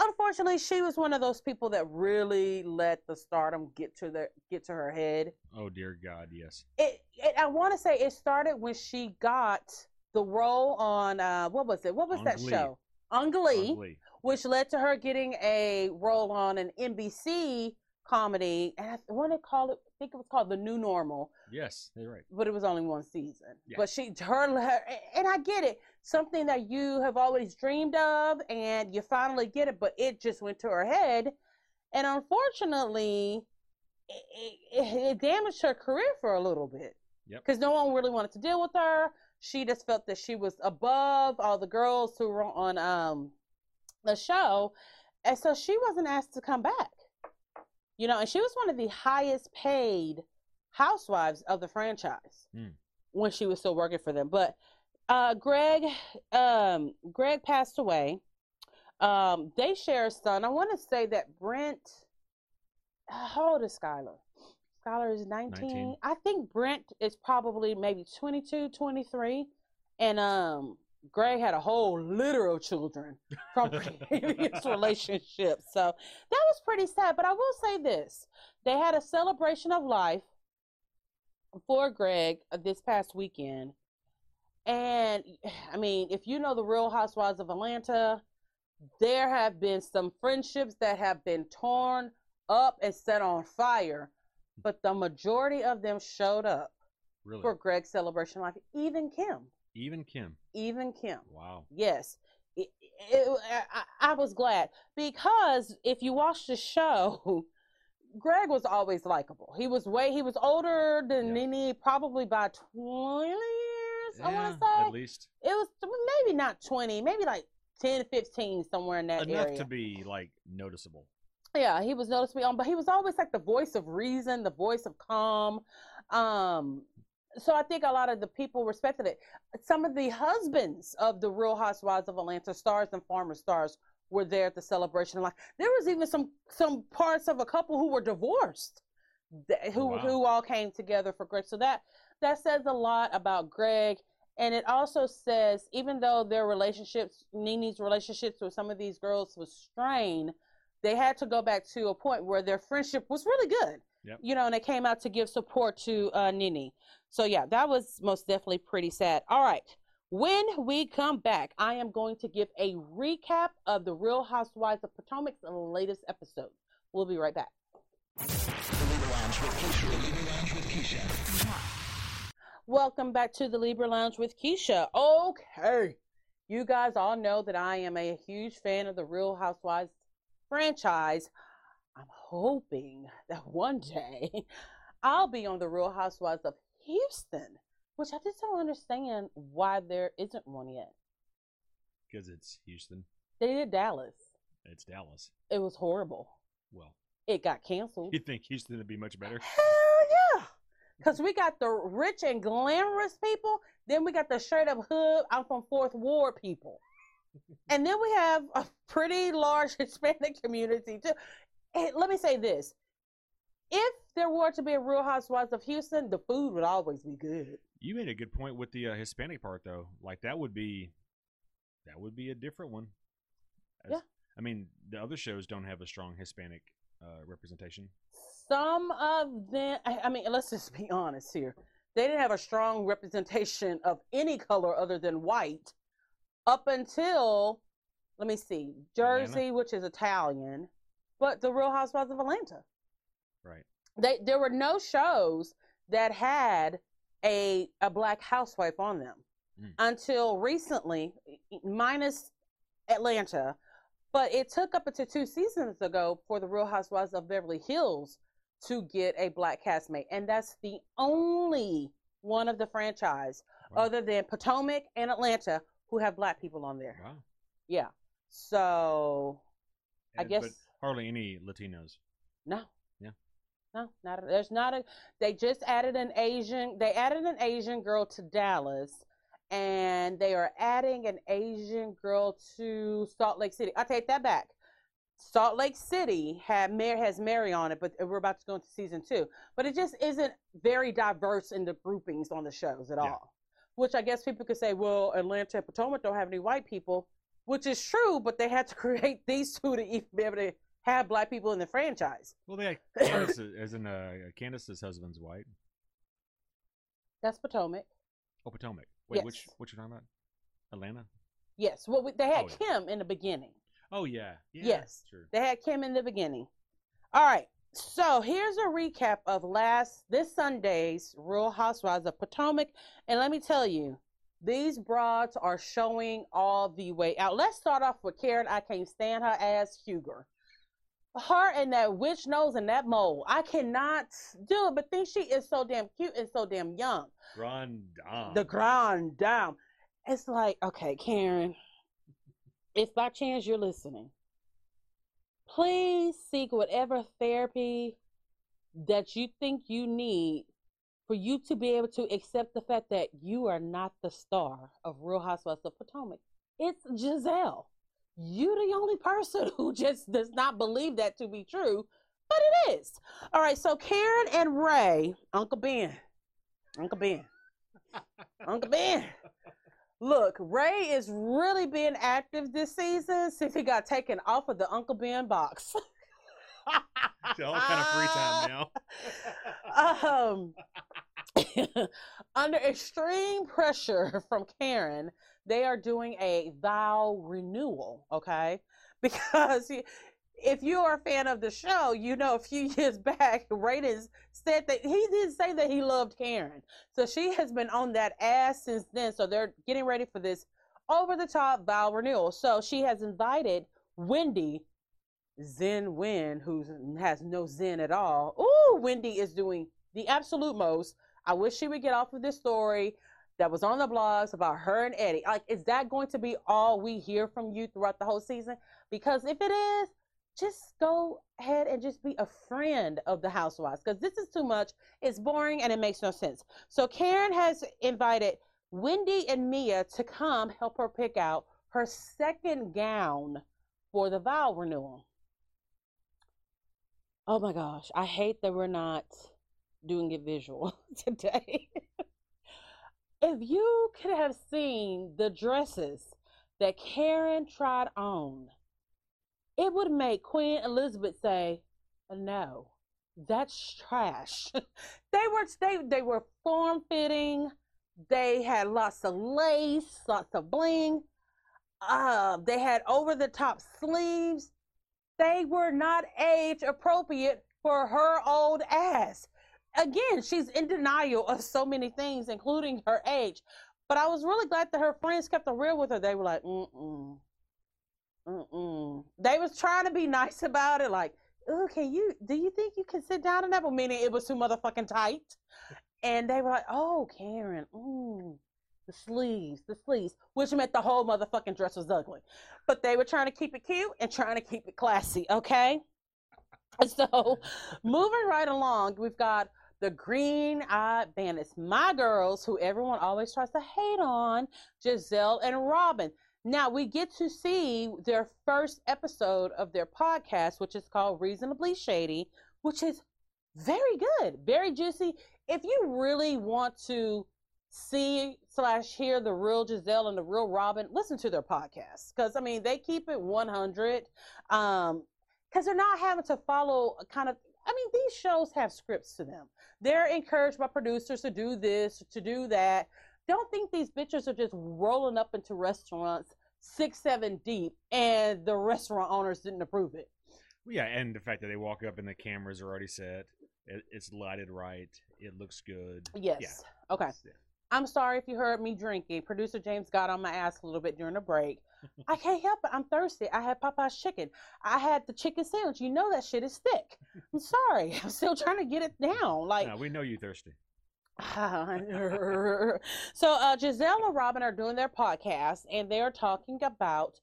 Unfortunately, she was one of those people that really let the stardom get to their get to her head Oh dear God, yes. it, it I want to say it started when she got the role on uh what was it? What was On that Glee. show? On Glee, Ugly. which led to her getting a role on an NBC comedy. And I, did they call it? I think it was called The New Normal, Yes, you're right. but it was only one season. Yeah. But she, her, her, and I get it. Something that you have always dreamed of, and you finally get it, but it just went to her head, and unfortunately, it, it, it damaged her career for a little bit. Yep. Because no one really wanted to deal with her. She just felt that she was above all the girls who were on um the show, and so she wasn't asked to come back. You know, and she was one of the highest paid housewives of the franchise Hmm. when she was still working for them. But uh, Greg, um, Greg passed away. Um, they share a son. I want to say that Brent. How old is Skylar? Skylar is 19. 19. I think Brent is probably maybe 22, 23. And um, Greg had a whole litter of children from previous relationships. So that was pretty sad. But I will say this they had a celebration of life for Greg uh, this past weekend. And I mean, if you know the Real Housewives of Atlanta, there have been some friendships that have been torn up and set on fire, but the majority of them showed up Really. for Greg's celebration of life. Even Kim, Even Kim. even Kim. Wow. Yes. It, it, I, I was glad because if you watch the show, Greg was always likable. He was way he was older than Yeah. Nene, probably by twenty years. I want to say at least it was maybe not twenty, maybe like 10, 15, somewhere in that enough area. to be like noticeable. Yeah, he was noticeable, but he was always like the voice of reason, the voice of calm. Um, so I think a lot of the people respected it. Some of the husbands of the Real Housewives of Atlanta stars and former stars were there at the celebration. Like there was even some some parts of a couple who were divorced, that, oh, who Wow. who all came together for Greg. So that that says a lot about Greg. And it also says, even though their relationships, Nene's relationships with some of these girls was strained, they had to go back to a point where their friendship was really good. Yep. You know, and they came out to give support to uh, Nene. So yeah, that was most definitely pretty sad. All right. When we come back, I am going to give a recap of the Real Housewives of Potomac's latest episode. We'll be right back. Welcome back to the Libra Lounge with Keisha. Okay. You guys all know that I am a huge fan of the Real Housewives franchise. I'm hoping that one day I'll be on the Real Housewives of Houston, which I just don't understand why there isn't one yet. Because it's Houston. They did Dallas. It's Dallas. It was horrible. Well, It got canceled. you think Houston would be much better? Hell yeah. Because we got the rich and glamorous people, then we got the straight up hood, I'm from Fourth Ward people. And then we have a pretty large Hispanic community too. And let me say this. If there were to be a Real Housewives of Houston, the food would always be good. You made a good point with the uh, Hispanic part, though. Like that would be, that would be a different one. As- Yeah. I mean, the other shows don't have a strong Hispanic uh, representation. Some of them, I I mean, let's just be honest here. They didn't have a strong representation of any color other than white up until, let me see, Jersey, Atlanta? which is Italian, but the Real Housewives of Atlanta. Right. They there were no shows that had a a black housewife on them Mm. until recently, minus Atlanta. But it took up until two seasons ago for the Real Housewives of Beverly Hills to get a black castmate, and that's the only one of the franchise Wow. other than Potomac and Atlanta who have black people on there. Wow. Yeah. So I guess but hardly any Latinos. no. Yeah. No, not a, there's not a. They just added an Asian. They added an Asian girl to Dallas, and they are adding an Asian girl to Salt Lake City. I take that back. Salt Lake City had Mary has Mary on it, but we're about to go into season two. But it just isn't very diverse in the groupings on the shows at Yeah. all. Which I guess people could say, well, Atlanta and Potomac don't have any white people, which is true, but they had to create these two to even be able to have black people in the franchise. Well, they had Candace, as in uh, Candace's husband's white. That's Potomac. Oh, Potomac. Wait, which Yes. what you talking about? Atlanta? Yes. Well, we, they had Oh, yeah. Kim in the beginning. Oh yeah. yeah Yes. Sure. They had Kim in the beginning. All right. So here's a recap of last this Sunday's Real Housewives of Potomac, and let me tell you, these broads are showing all the way out. Let's start off with Karen. I can't stand her ass, Huger. Her and that witch nose and that mole. I cannot do it, but think she is so damn cute and so damn young. Grand Dame. the ground down. It's like, okay, Karen, if by chance you're listening, please seek whatever therapy that you think you need for you to be able to accept the fact that you are not the star of Real Housewives of Potomac. It's Gizelle. You're the only person who just does not believe that to be true, but it is. All right, so Karen and Ray, Uncle Ben, Uncle Ben, Uncle Ben. Look, Ray is really being active this season since he got taken off of the Uncle Ben box. all kind of free time now. um, under extreme pressure from Karen, they are doing a vow renewal, okay? Because if you are a fan of the show, you know a few years back, Radens said that he did say that he loved Karen. So she has been on that ass since then. So they're getting ready for this over the top vow renewal. So she has invited Wendy Zen Win, who has no Zen at all. Ooh, Wendy is doing the absolute most. I wish she would get off of this story that was on the blogs about her and Eddie. Like, is that going to be all we hear from you throughout the whole season? Because if it is, just go ahead and just be a friend of the housewives because this is too much. It's boring and it makes no sense. So Karen has invited Wendy and Mia to come help her pick out her second gown for the vow renewal. Oh my gosh, I hate that we're not doing it visual today. if you could have seen the dresses that Karen tried on, it would make Queen Elizabeth say, "No, that's trash." they were they they were form fitting. They had lots of lace, lots of bling. Uh, they had over the top sleeves. They were not age appropriate for her old ass. Again, she's in denial of so many things, including her age. But I was really glad that her friends kept it real with her. They were like, mm mm. Mm-mm. They was trying to be nice about it, like, can you do you think you can sit down in that? Well, meaning it was too motherfucking tight. And they were like, oh, Karen, mm, the sleeves, the sleeves, which meant the whole motherfucking dress was ugly. But they were trying to keep it cute and trying to keep it classy, okay? So moving right along, we've got the green eyed bandits, my girls, who everyone always tries to hate on, Gizelle and Robyn. Now we get to see their first episode of their podcast, which is called Reasonably Shady, which is very good, very juicy. If you really want to see slash hear the real Gizelle and the real Robyn, listen to their podcast because I mean they keep it 100. Um, because they're not having to follow a kind of I mean, these shows have scripts to them. They're encouraged by producers to do this, to do that. Don't think these bitches are just rolling up into restaurants six, seven deep, and the restaurant owners didn't approve it. Well, yeah, and the fact that they walk up and the cameras are already set, it, it's lighted right, it looks good. Yes. Yeah. Okay. Yeah. I'm sorry if you heard me drinking. Producer James got on my ass a little bit during the break. I can't help it. I'm thirsty. I had Popeye's chicken. I had the chicken sandwich. You know that shit is thick. I'm sorry. I'm still trying to get it down. Like No, we know you thirsty. so uh, Gizelle and Robyn are doing their podcast and they're talking about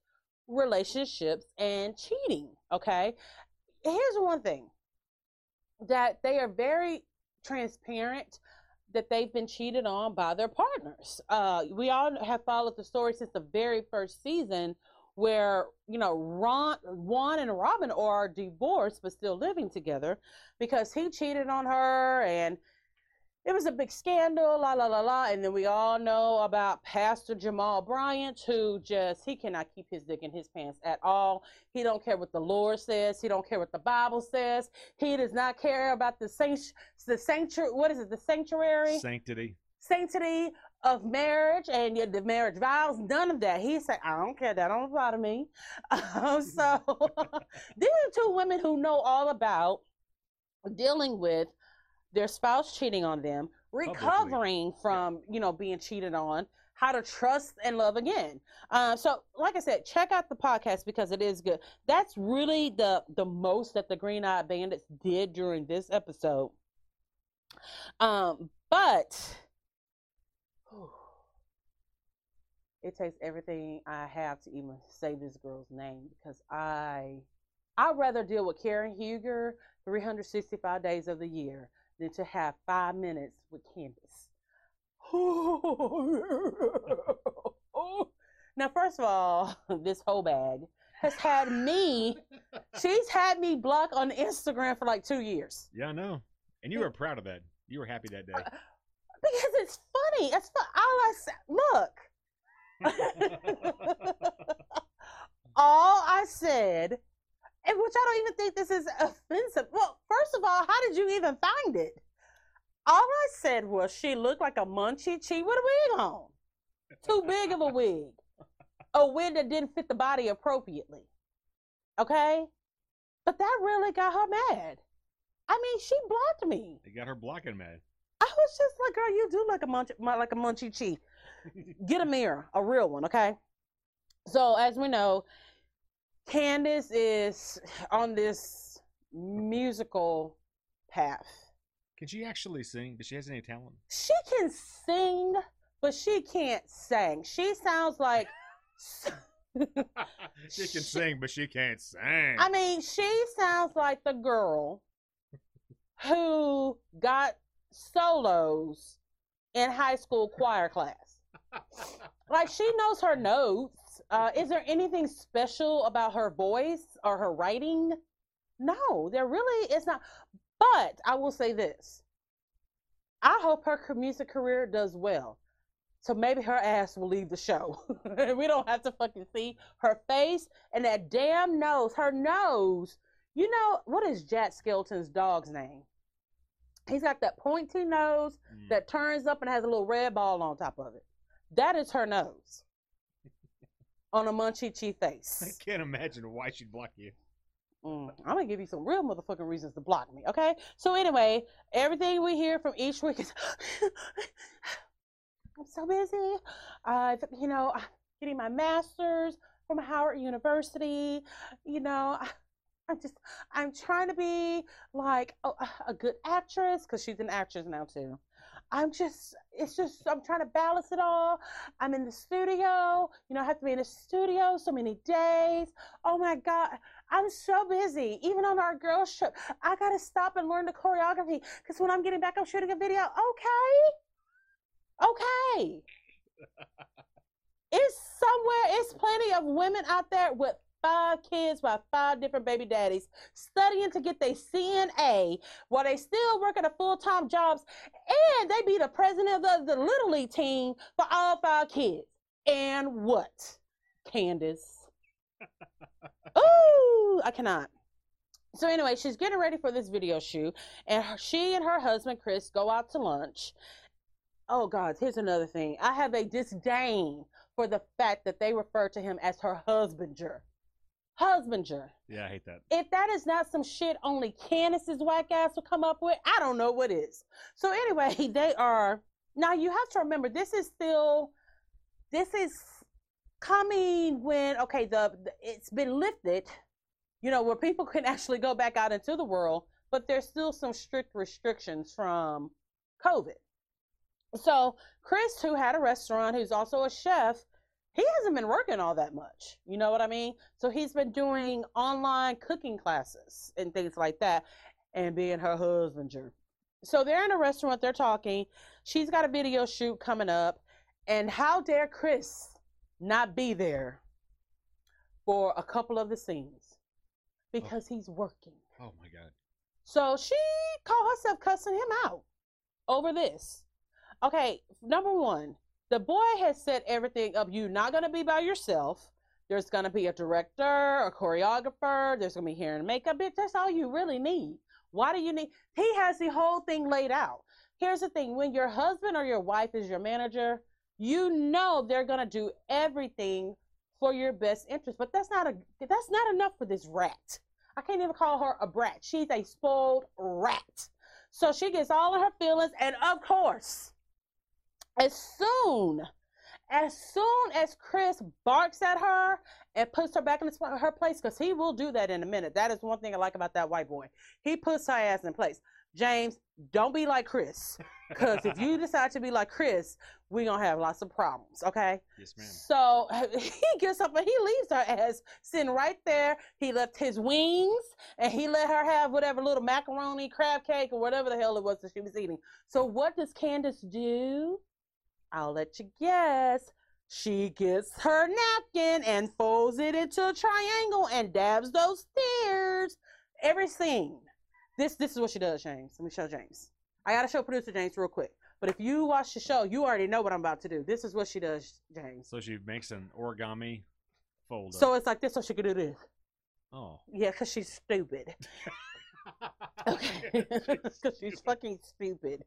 relationships and cheating. Okay. Here's one thing that they are very transparent that they've been cheated on by their partners. Uh, we all have followed the story since the very first season where you know Ron, Juan and Robyn are divorced but still living together because he cheated on her and it was a big scandal, la la la la. And then we all know about Pastor Jamal Bryant, who just he cannot keep his dick in his pants at all. He don't care what the Lord says. He don't care what the Bible says. He does not care about the saint, the sanctuary. What is it? The sanctuary, Sanctity. sanctity of marriage and yet the marriage vows. None of that. He said, I don't care. That don't apply to me. Um, so these are two women who know all about dealing with their spouse cheating on them, recovering from you know being cheated on, how to trust and love again. Um, so, like I said, check out the podcast because it is good. That's really the the most that the Green Eyed Bandits did during this episode. Um, but it takes everything I have to even say this girl's name because I I'd rather deal with Karen Huger 365 days of the year than to have five minutes with Candace. now, first of all, this whole bag has had me, she's had me blocked on Instagram for like two years. Yeah, I know. And you were proud of that. You were happy that day. Because it's funny. It's fun. All I said, look. all I said, and which I don't even think this is offensive. Well, first of all, how did you even find it? All I said was she looked like a munchie chi with a wig on. Too big of a wig. A wig that didn't fit the body appropriately. Okay? But that really got her mad. I mean, she blocked me. They got her blocking mad. I was just like, girl, you do like a munch, like a munchie chi. Get a mirror, a real one, okay? So as we know, Candace is on this musical path. Can she actually sing? Does she has any talent? She can sing, but she can't sing. She sounds like she can sing, but she can't sing. I mean, she sounds like the girl who got solos in high school choir class. Like she knows her notes. Uh, is there anything special about her voice or her writing? No, there really is not. But I will say this: I hope her music career does well. So maybe her ass will leave the show. we don't have to fucking see her face and that damn nose. Her nose. You know what is Jack Skeleton's dog's name? He's got that pointy nose Mm. that turns up and has a little red ball on top of it. That is her nose. On a munchie chi face. I can't imagine why she'd block you. Mm, I'm gonna give you some real motherfucking reasons to block me, okay? So anyway, everything we hear from each week is I'm so busy. Uh, you know, I'm getting my master's from Howard University. You know, I- I'm just I'm trying to be like a, a good actress because she's an actress now too. I'm just it's just I'm trying to balance it all. I'm in the studio. You know, I have to be in the studio so many days. Oh my god, I'm so busy. Even on our girls trip, I gotta stop and learn the choreography because when I'm getting back, I'm shooting a video. Okay, okay. it's somewhere. It's plenty of women out there with five kids by five different baby daddies studying to get their CNA while they still work working a full time jobs, and they be the president of the, the little league team for all five kids. And what, Candace? Ooh, I cannot. So anyway, she's getting ready for this video shoot, and her, she and her husband Chris go out to lunch. Oh God, here's another thing. I have a disdain for the fact that they refer to him as her husbander. Husbander. Yeah, I hate that. If that is not some shit only Candace's whack ass will come up with, I don't know what is. So anyway, they are now you have to remember this is still this is coming when okay the, the it's been lifted you know where people can actually go back out into the world but there's still some strict restrictions from covid so chris who had a restaurant who's also a chef he hasn't been working all that much you know what i mean so he's been doing online cooking classes and things like that and being her husbander so they're in a restaurant they're talking she's got a video shoot coming up and how dare chris not be there for a couple of the scenes oh. because he's working. Oh my god. So she called herself cussing him out over this. Okay, number one, the boy has set everything up. You're not going to be by yourself. There's going to be a director, a choreographer. There's going to be hair and makeup. Bitch, that's all you really need. Why do you need? He has the whole thing laid out. Here's the thing when your husband or your wife is your manager, you know they're going to do everything for your best interest. But that's not a that's not enough for this rat. I can't even call her a brat. She's a spoiled rat. So she gets all of her feelings, and of course, as soon as soon as Chris barks at her and puts her back in her place, because he will do that in a minute. That is one thing I like about that white boy. He puts her ass in place. James, don't be like Chris. Because if you decide to be like Chris, we're going to have lots of problems, okay? Yes, ma'am. So he gets up and he leaves her ass sitting right there. He left his wings and he let her have whatever little macaroni, crab cake, or whatever the hell it was that she was eating. So what does Candace do? I'll let you guess. She gets her napkin and folds it into a triangle and dabs those tears. Every scene. This this is what she does, James. Let me show James. I gotta show producer James real quick. But if you watch the show, you already know what I'm about to do. This is what she does, James. So she makes an origami fold. So it's like this, so she could do this. oh. Yeah, because she's stupid. Okay. Because she's fucking stupid.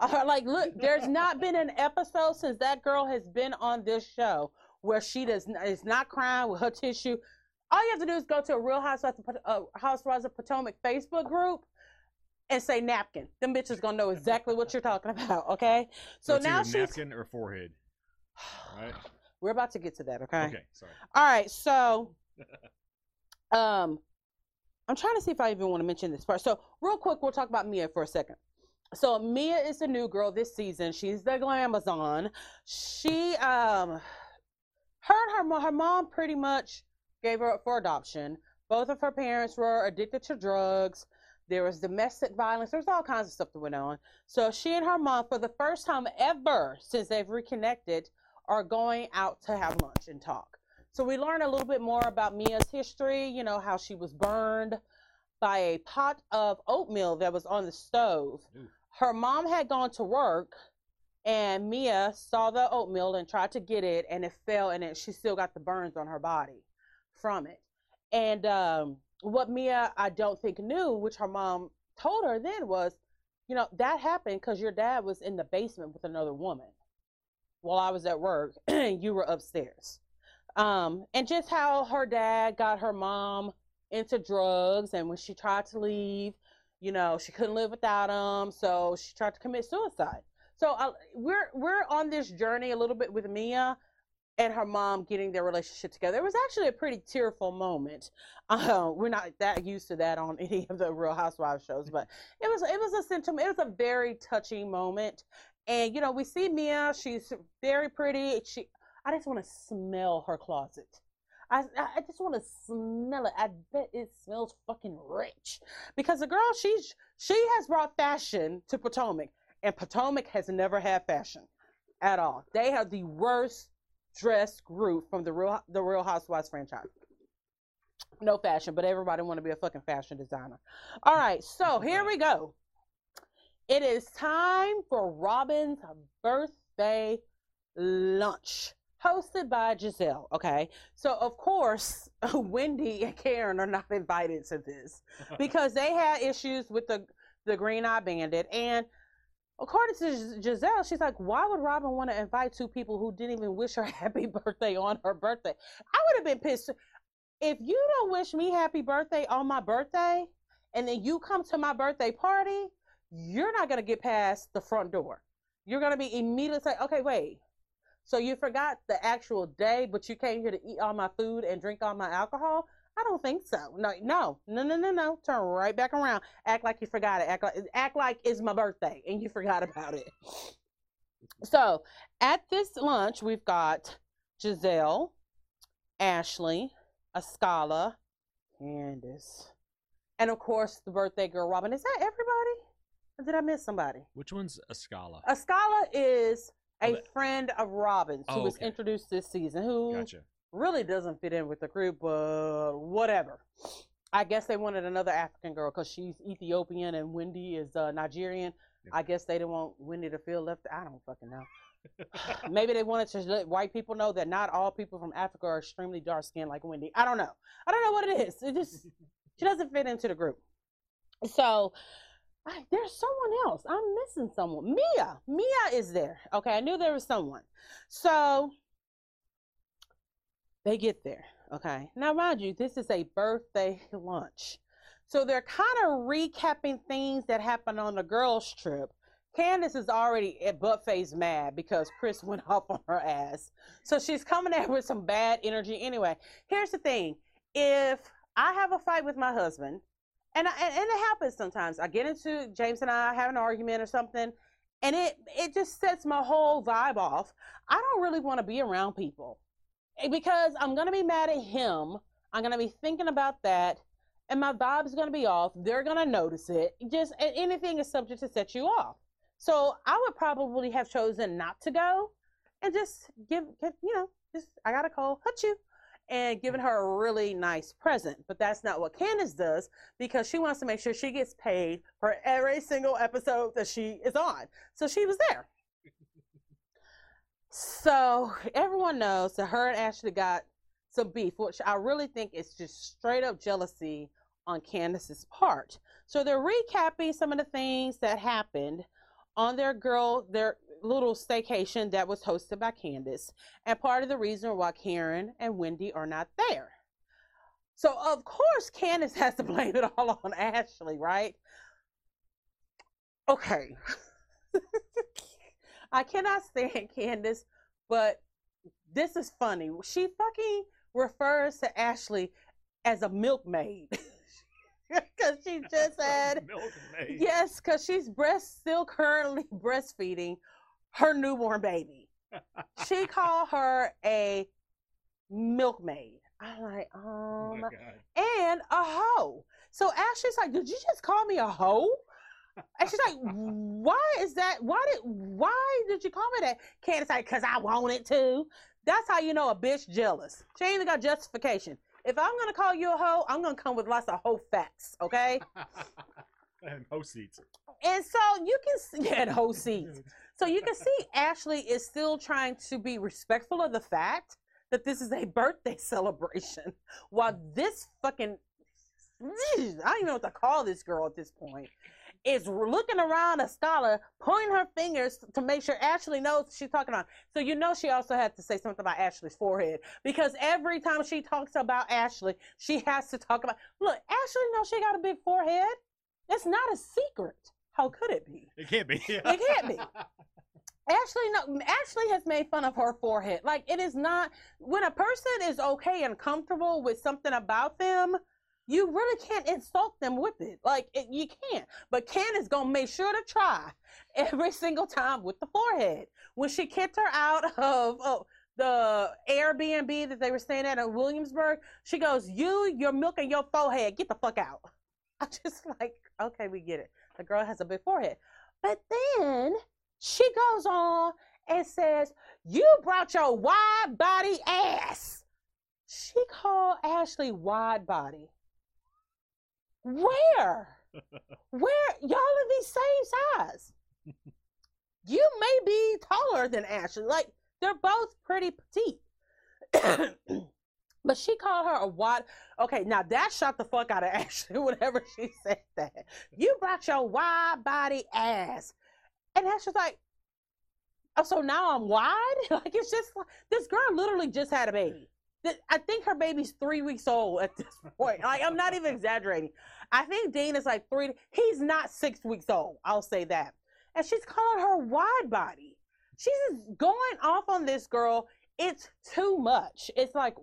Uh, like, look, there's not been an episode since that girl has been on this show where she does n- is not crying with her tissue. All you have to do is go to a Real Housewives of, uh, Housewives of Potomac Facebook group and say napkin. Them bitches gonna know exactly what you're talking about. Okay. So, now she's. napkin or forehead, right? We're about to get to that. Okay. Okay, sorry. All right, so um I'm trying to see if I even want to mention this part. So real quick, we'll talk about Mia for a second. So Mia is the new girl this season. She's the glamazon. She um her and her mom, her mom pretty much gave her up for adoption. Both of her parents were addicted to drugs. There was domestic violence. There was all kinds of stuff that went on. So she and her mom, for the first time ever since they've reconnected, are going out to have lunch and talk. So we learn a little bit more about Mia's history, you know, how she was burned by a pot of oatmeal that was on the stove. Ooh. Her mom had gone to work and Mia saw the oatmeal and tried to get it and it fell and it, she still got the burns on her body from it. And um, what Mia, I don't think knew, which her mom told her then was, you know, that happened because your dad was in the basement with another woman while I was at work and you were upstairs. Um, and just how her dad got her mom into drugs and when she tried to leave, you know, she couldn't live without him, so she tried to commit suicide. So uh, we're we're on this journey a little bit with Mia and her mom getting their relationship together. It was actually a pretty tearful moment. Uh, we're not that used to that on any of the Real Housewives shows, but it was it was a sentiment. It was a very touching moment. And you know, we see Mia. She's very pretty. She, I just want to smell her closet. I, I just want to smell it. I bet it smells fucking rich because the girl she's she has brought fashion to Potomac, and Potomac has never had fashion at all. They have the worst dressed group from the real the Real Housewives franchise. No fashion, but everybody want to be a fucking fashion designer. All right, so here we go. It is time for Robyn's birthday lunch, hosted by Gizelle. Okay, so of course Wendy and Karen are not invited to this because they had issues with the the Green Eye Bandit and according to Gizelle, she's like, why would Robyn want to invite two people who didn't even wish her happy birthday on her birthday? I would have been pissed. If you don't wish me happy birthday on my birthday, and then you come to my birthday party, you're not going to get past the front door. You're going to be immediately say, okay, wait. So you forgot the actual day, but you came here to eat all my food and drink all my alcohol? I don't think so. No, no, no, no, no, no. Turn right back around. Act like you forgot it. Act like act like it's my birthday and you forgot about it. So at this lunch, we've got Gizelle, Ashley, Ascala, Candace, and of course the birthday girl Robyn. Is that everybody? Or did I miss somebody? Which one's a Scala? Ascala is a friend of Robyn's who Oh, was okay. introduced this season. Who Gotcha. really doesn't fit in with the group, but whatever. I guess they wanted another African girl because she's Ethiopian and Wendy is uh, Nigerian. Yeah. I guess they didn't want Wendy to feel left. I don't fucking know. Maybe they wanted to let white people know that not all people from Africa are extremely dark skinned like Wendy. I don't know. I don't know what it is. It just she doesn't fit into the group. So I, there's someone else. I'm missing someone. Mia. Mia is there. Okay, I knew there was someone. So they get there. Okay. Now, mind you, this is a birthday lunch. So they're kind of recapping things that happened on the girls' trip. Candace is already at butt face mad because Chris went off on her ass. So she's coming there with some bad energy. Anyway, here's the thing if I have a fight with my husband, and, I, and, it happens sometimes, I get into James and I have an argument or something, and it, it just sets my whole vibe off. I don't really want to be around people Eh, because I'm to be mad at him. I'm to be thinking about that, and my vibe's to be off. They're to notice it. Just anything is subject to set you off. So I would probably have chosen not to go and just give, give you know, just I got a call, hut you, and giving her a really nice present. But that's not what Candace does because she wants to make sure she gets paid for every single episode that she is on. So she was there. So everyone knows that her and Ashley got some beef, which I really think is just straight up jealousy on Candace's part. So they're recapping some of the things that happened on their girl, their little staycation that was hosted by Candace, and part of the reason why Karen and Wendy are not there. So of course Candace has to blame it all on Ashley, right? Okay. I cannot stand Candace, but this is funny. She fucking refers to Ashley as a milkmaid. Because she just had Milkmaid. Yes, because she's breast still currently breastfeeding her newborn baby. she called her a milkmaid. I'm like, Oh um, my God. and a hoe. So Ashley's like, did you just call me a hoe? And she's like, why is that? Why did why did you call me that? Candace like, cause I wanted to. That's how you know a bitch jealous. She ain't even got justification. If I'm gonna call you a hoe, I'm gonna come with lots of hoe facts, okay? and hoe seats. And so you can see, yeah, and hoe seats. So you can see Ashley is still trying to be respectful of the fact that this is a birthday celebration, while this fucking I don't even know what to call this girl at this point is looking around a scholar, pointing her fingers to make sure Ashley knows she's talking on. So you know she also had to say something about Ashley's forehead because every time she talks about Ashley, she has to talk about. Look, Ashley knows she got a big forehead. It's not a secret. How could it be? It can't be. It can't be. Ashley, no, Ashley has made fun of her forehead. Like it is not when a person is okay and comfortable with something about them, you really can't insult them with it. Like it, you can't. But Candiace gonna make sure to try every single time with the forehead. When she kicked her out of oh, the Airbnb that they were staying at in Williamsburg, she goes, "You, your milk and your forehead, get the fuck out." I'm just like, okay, we get it. The girl has a big forehead, but then she goes on and says, "You brought your wide body ass." She called Ashley wide body. Where? Where y'all are the same size? You may be taller than Ashley. Like they're both pretty petite. but she called her a wide okay, now that shot the fuck out of Ashley whenever she said that. You brought your wide body ass. And Ashley's like, Oh, so now I'm wide? Like it's just this girl literally just had a baby. I think her baby's three weeks old at this point. Like I'm not even exaggerating. I think Dean is like three. He's not six weeks old. I'll say that. And she's calling her wide body. She's just going off on this girl. It's too much. It's like,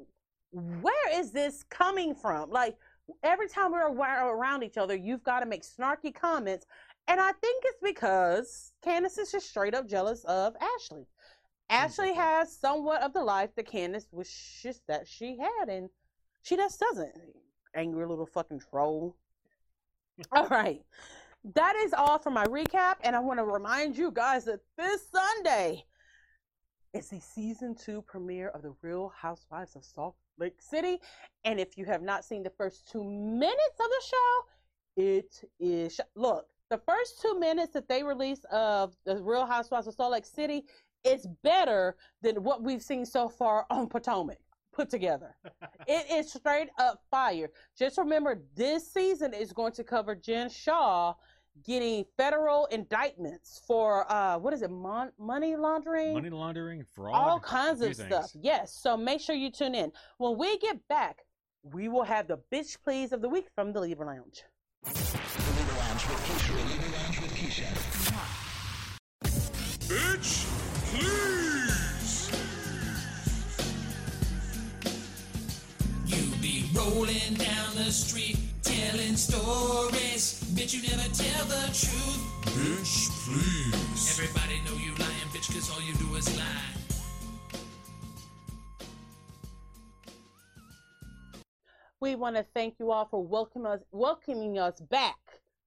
where is this coming from? Like every time we're around each other, you've got to make snarky comments. And I think it's because Candiace is just straight up jealous of Ashley. Ashley has somewhat of the life that Candiace wishes that she had, and she just doesn't. Angry little fucking troll. all right. That is all for my recap, and I want to remind you guys that this Sunday is the season two premiere of The Real Housewives of Salt Lake City. And if you have not seen the first two minutes of the show, it is look the first two minutes that they released of The Real Housewives of Salt Lake City is better than what we've seen so far on Potomac put together. it is straight up fire. Just remember, this season is going to cover Jen Shah getting federal indictments for uh what is it mon- money laundering Money laundering, fraud, all kinds of few stuff yes so make sure you tune in when we get back we will have the bitch please of the week from the Libra Lounge. The Libra Lounge with Keyshaft. Bitch, please. You be rolling down the street telling stories. Bitch, you never tell the truth. Bitch, please. Everybody know you lying, bitch, cause all you do is lie. We want to thank you all for welcoming us, welcoming us back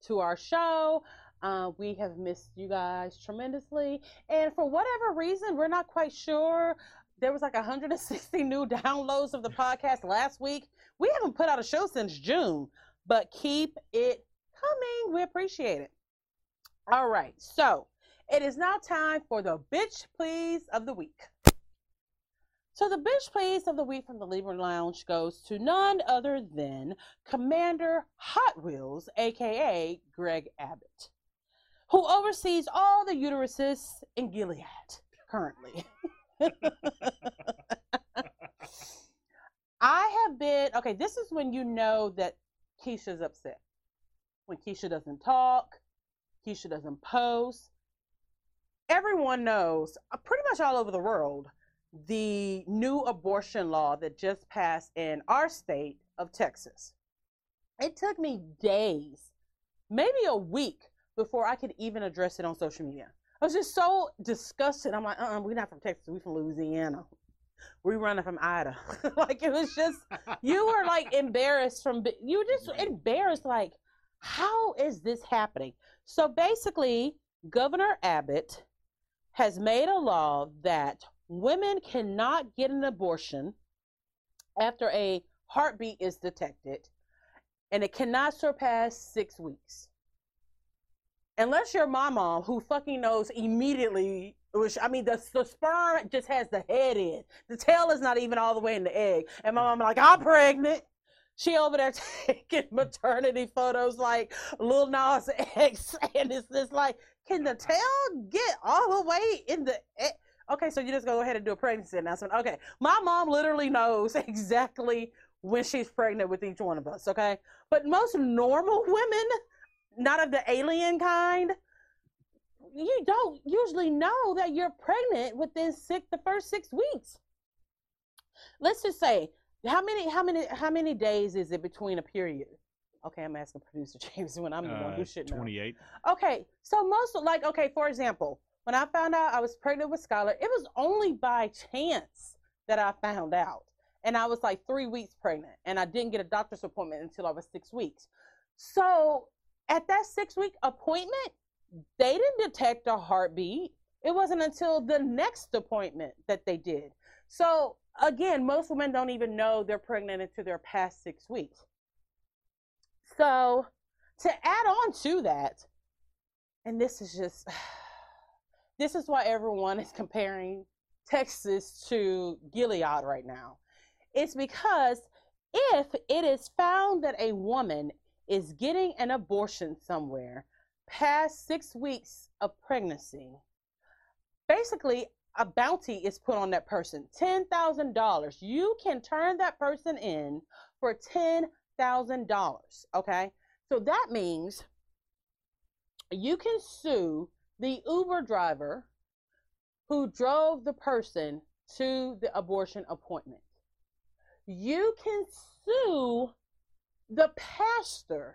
to our show. Uh, we have missed you guys tremendously, and for whatever reason, we're not quite sure. There was like 160 new downloads of the podcast last week. We haven't put out a show since June, but keep it coming. We appreciate it. All right, so it is now time for the bitch please of the week. So the bitch please of the week from the Libra Lounge goes to none other than Commander Hot Wheels, aka Greg Abbott, who oversees all the uteruses in Gilead currently. I have been okay. This is when you know that Keisha's upset. When Keisha doesn't talk, Keisha doesn't post. Everyone knows, uh, pretty much all over the world, the new abortion law that just passed in our state of Texas. It took me days, maybe a week, before I could even address it on social media. I was just so disgusted. I'm like, uh uh-uh, we're not from Texas, we're from Louisiana. We running from Ida. like it was just you were like embarrassed from you were just embarrassed like how is this happening? So basically, Governor Abbott has made a law that women cannot get an abortion after a heartbeat is detected and it cannot surpass 6 weeks. Unless your mama who fucking knows immediately which I mean, the, the sperm just has the head in. The tail is not even all the way in the egg. And my mom like, I'm pregnant. She over there taking maternity photos like Lil Nas X, and it's just like, can the uh-huh. tail get all the way in the? Egg? Okay, so you just go ahead and do a pregnancy announcement. Okay, my mom literally knows exactly when she's pregnant with each one of us. Okay, but most normal women, not of the alien kind, you don't usually know that you're pregnant within six the first six weeks. Let's just say how many how many how many days is it between a period? Okay, I'm asking producer James when I'm the one who Uh, should know. 28. Okay, so most like okay, for example, when I found out I was pregnant with Skylar, it was only by chance that I found out. And I was like three weeks pregnant, and I didn't get a doctor's appointment until I was six weeks. So at that six week appointment, they didn't detect a heartbeat. It wasn't until the next appointment that they did. So again, most women don't even know they're pregnant until they're past six weeks. So to add on to that, and this is just this is why everyone is comparing Texas to Gilead right now. It's because if it is found that a woman is getting an abortion somewhere past six weeks of pregnancy, basically a bounty is put on that person $10,000. You can turn that person in for $10,000. Okay. So that means you can sue the Uber driver who drove the person to the abortion appointment. You can sue the pastor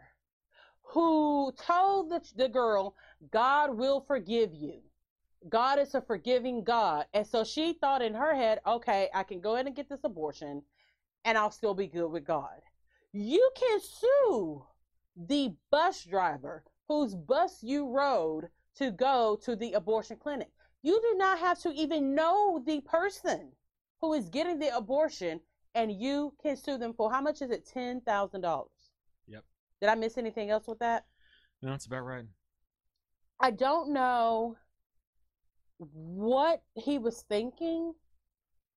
who told the, the girl, God will forgive you. God is a forgiving God. And so she thought in her head, okay, I can go in and get this abortion and I'll still be good with God. You can sue the bus driver whose bus you rode to go to the abortion clinic. You do not have to even know the person who is getting the abortion, and you can sue them for how much is it? Ten thousand dollars. Yep. Did I miss anything else with that? No, that's about right. I don't know what he was thinking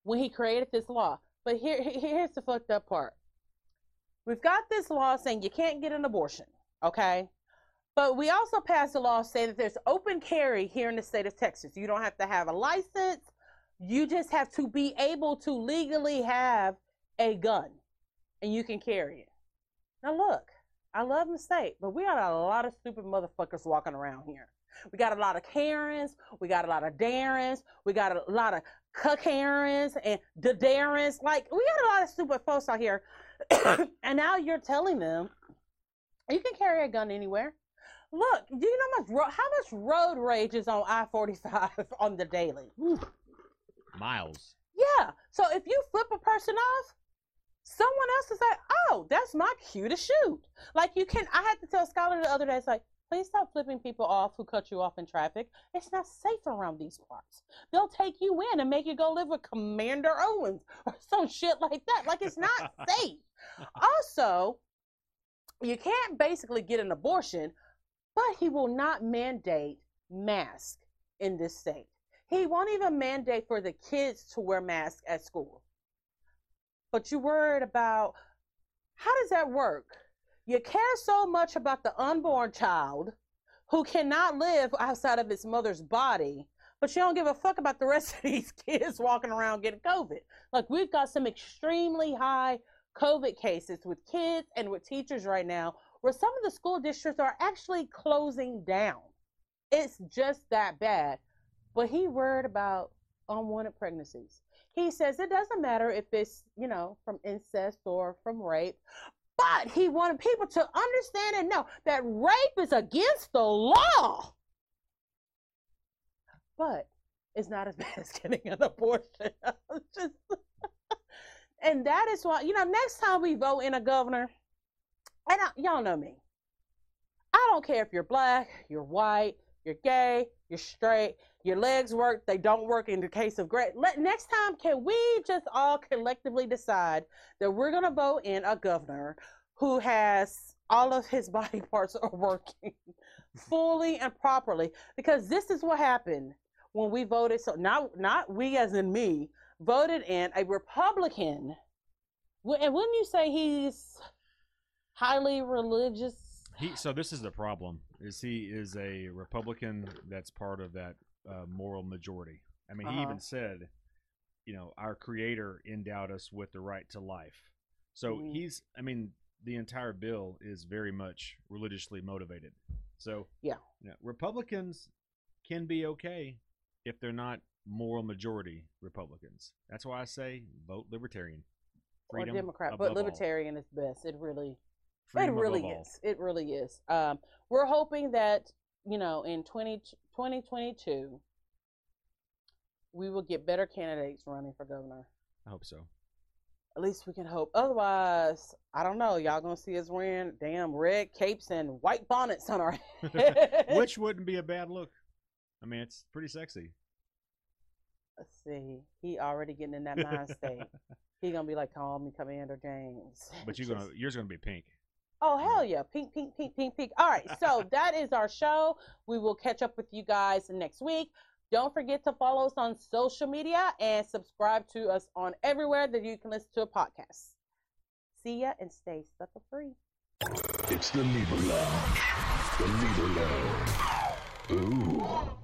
when he created this law. But here, here's the fucked up part. We've got this law saying you can't get an abortion, okay? But we also passed a law saying that there's open carry here in the state of Texas. You don't have to have a license. You just have to be able to legally have a gun and you can carry it. Now look, I love the state, but we got a lot of stupid motherfuckers walking around here. We got a lot of Karens, we got a lot of Darrens, we got a lot of Karens and the Darrens. Like we got a lot of stupid folks out here. and now you're telling them you can carry a gun anywhere. Look, do you know how much how much road rage is on I forty five on the daily? Miles. Yeah. So if you flip a person off, someone else is like, "Oh, that's my cue to shoot." Like you can. I had to tell Scholar the other day. It's like, please stop flipping people off who cut you off in traffic. It's not safe around these parts. They'll take you in and make you go live with Commander Owens or some shit like that. Like it's not safe. Also, you can't basically get an abortion, but he will not mandate mask in this state. He won't even mandate for the kids to wear masks at school. But you're worried about how does that work? You care so much about the unborn child who cannot live outside of its mother's body, but you don't give a fuck about the rest of these kids walking around getting COVID. Like we've got some extremely high COVID cases with kids and with teachers right now, where some of the school districts are actually closing down. It's just that bad. But he worried about unwanted pregnancies. He says it doesn't matter if it's, you know, from incest or from rape, but he wanted people to understand and know that rape is against the law. But it's not as bad as getting an abortion. Just, and that is why you know next time we vote in a governor, and I, y'all know me. I don't care if you're black, you're white, you're gay, you're straight, your legs work, they don't work in the case of great. Let, next time, can we just all collectively decide that we're going to vote in a governor who has all of his body parts are working fully and properly? Because this is what happened when we voted. So not not we as in me voted in a Republican. And wouldn't you say he's highly religious? He so this is the problem is he is a Republican that's part of that uh, moral majority. I mean, he Uh-huh. even said, you know, our Creator endowed us with the right to life. So Mhm. he's, I mean, the entire bill is very much religiously motivated. So Yeah. you know, Republicans can be okay if they're not moral majority Republicans. That's why I say vote Libertarian. or Democrat, but all. libertarian is best. It really Freedom it really above all. is. It really is. Um, we're hoping that you know in 20, 2022 we will get better candidates running for governor. I hope so. At least we can hope. Otherwise, I don't know. Y'all gonna see us wearing damn red capes and white bonnets on our head. Which wouldn't be a bad look. I mean, it's pretty sexy. Let's see. He already getting in that mind state. He gonna be like, "Call me Commander James." But you're gonna yours gonna be pink. Oh hell yeah! Pink, pink, pink, pink, pink. All right, so that is our show. We will catch up with you guys next week. Don't forget to follow us on social media and subscribe to us on everywhere that you can listen to a podcast. See ya and stay sucker free. It's the Libra Lounge. The Libra Lounge. Ooh.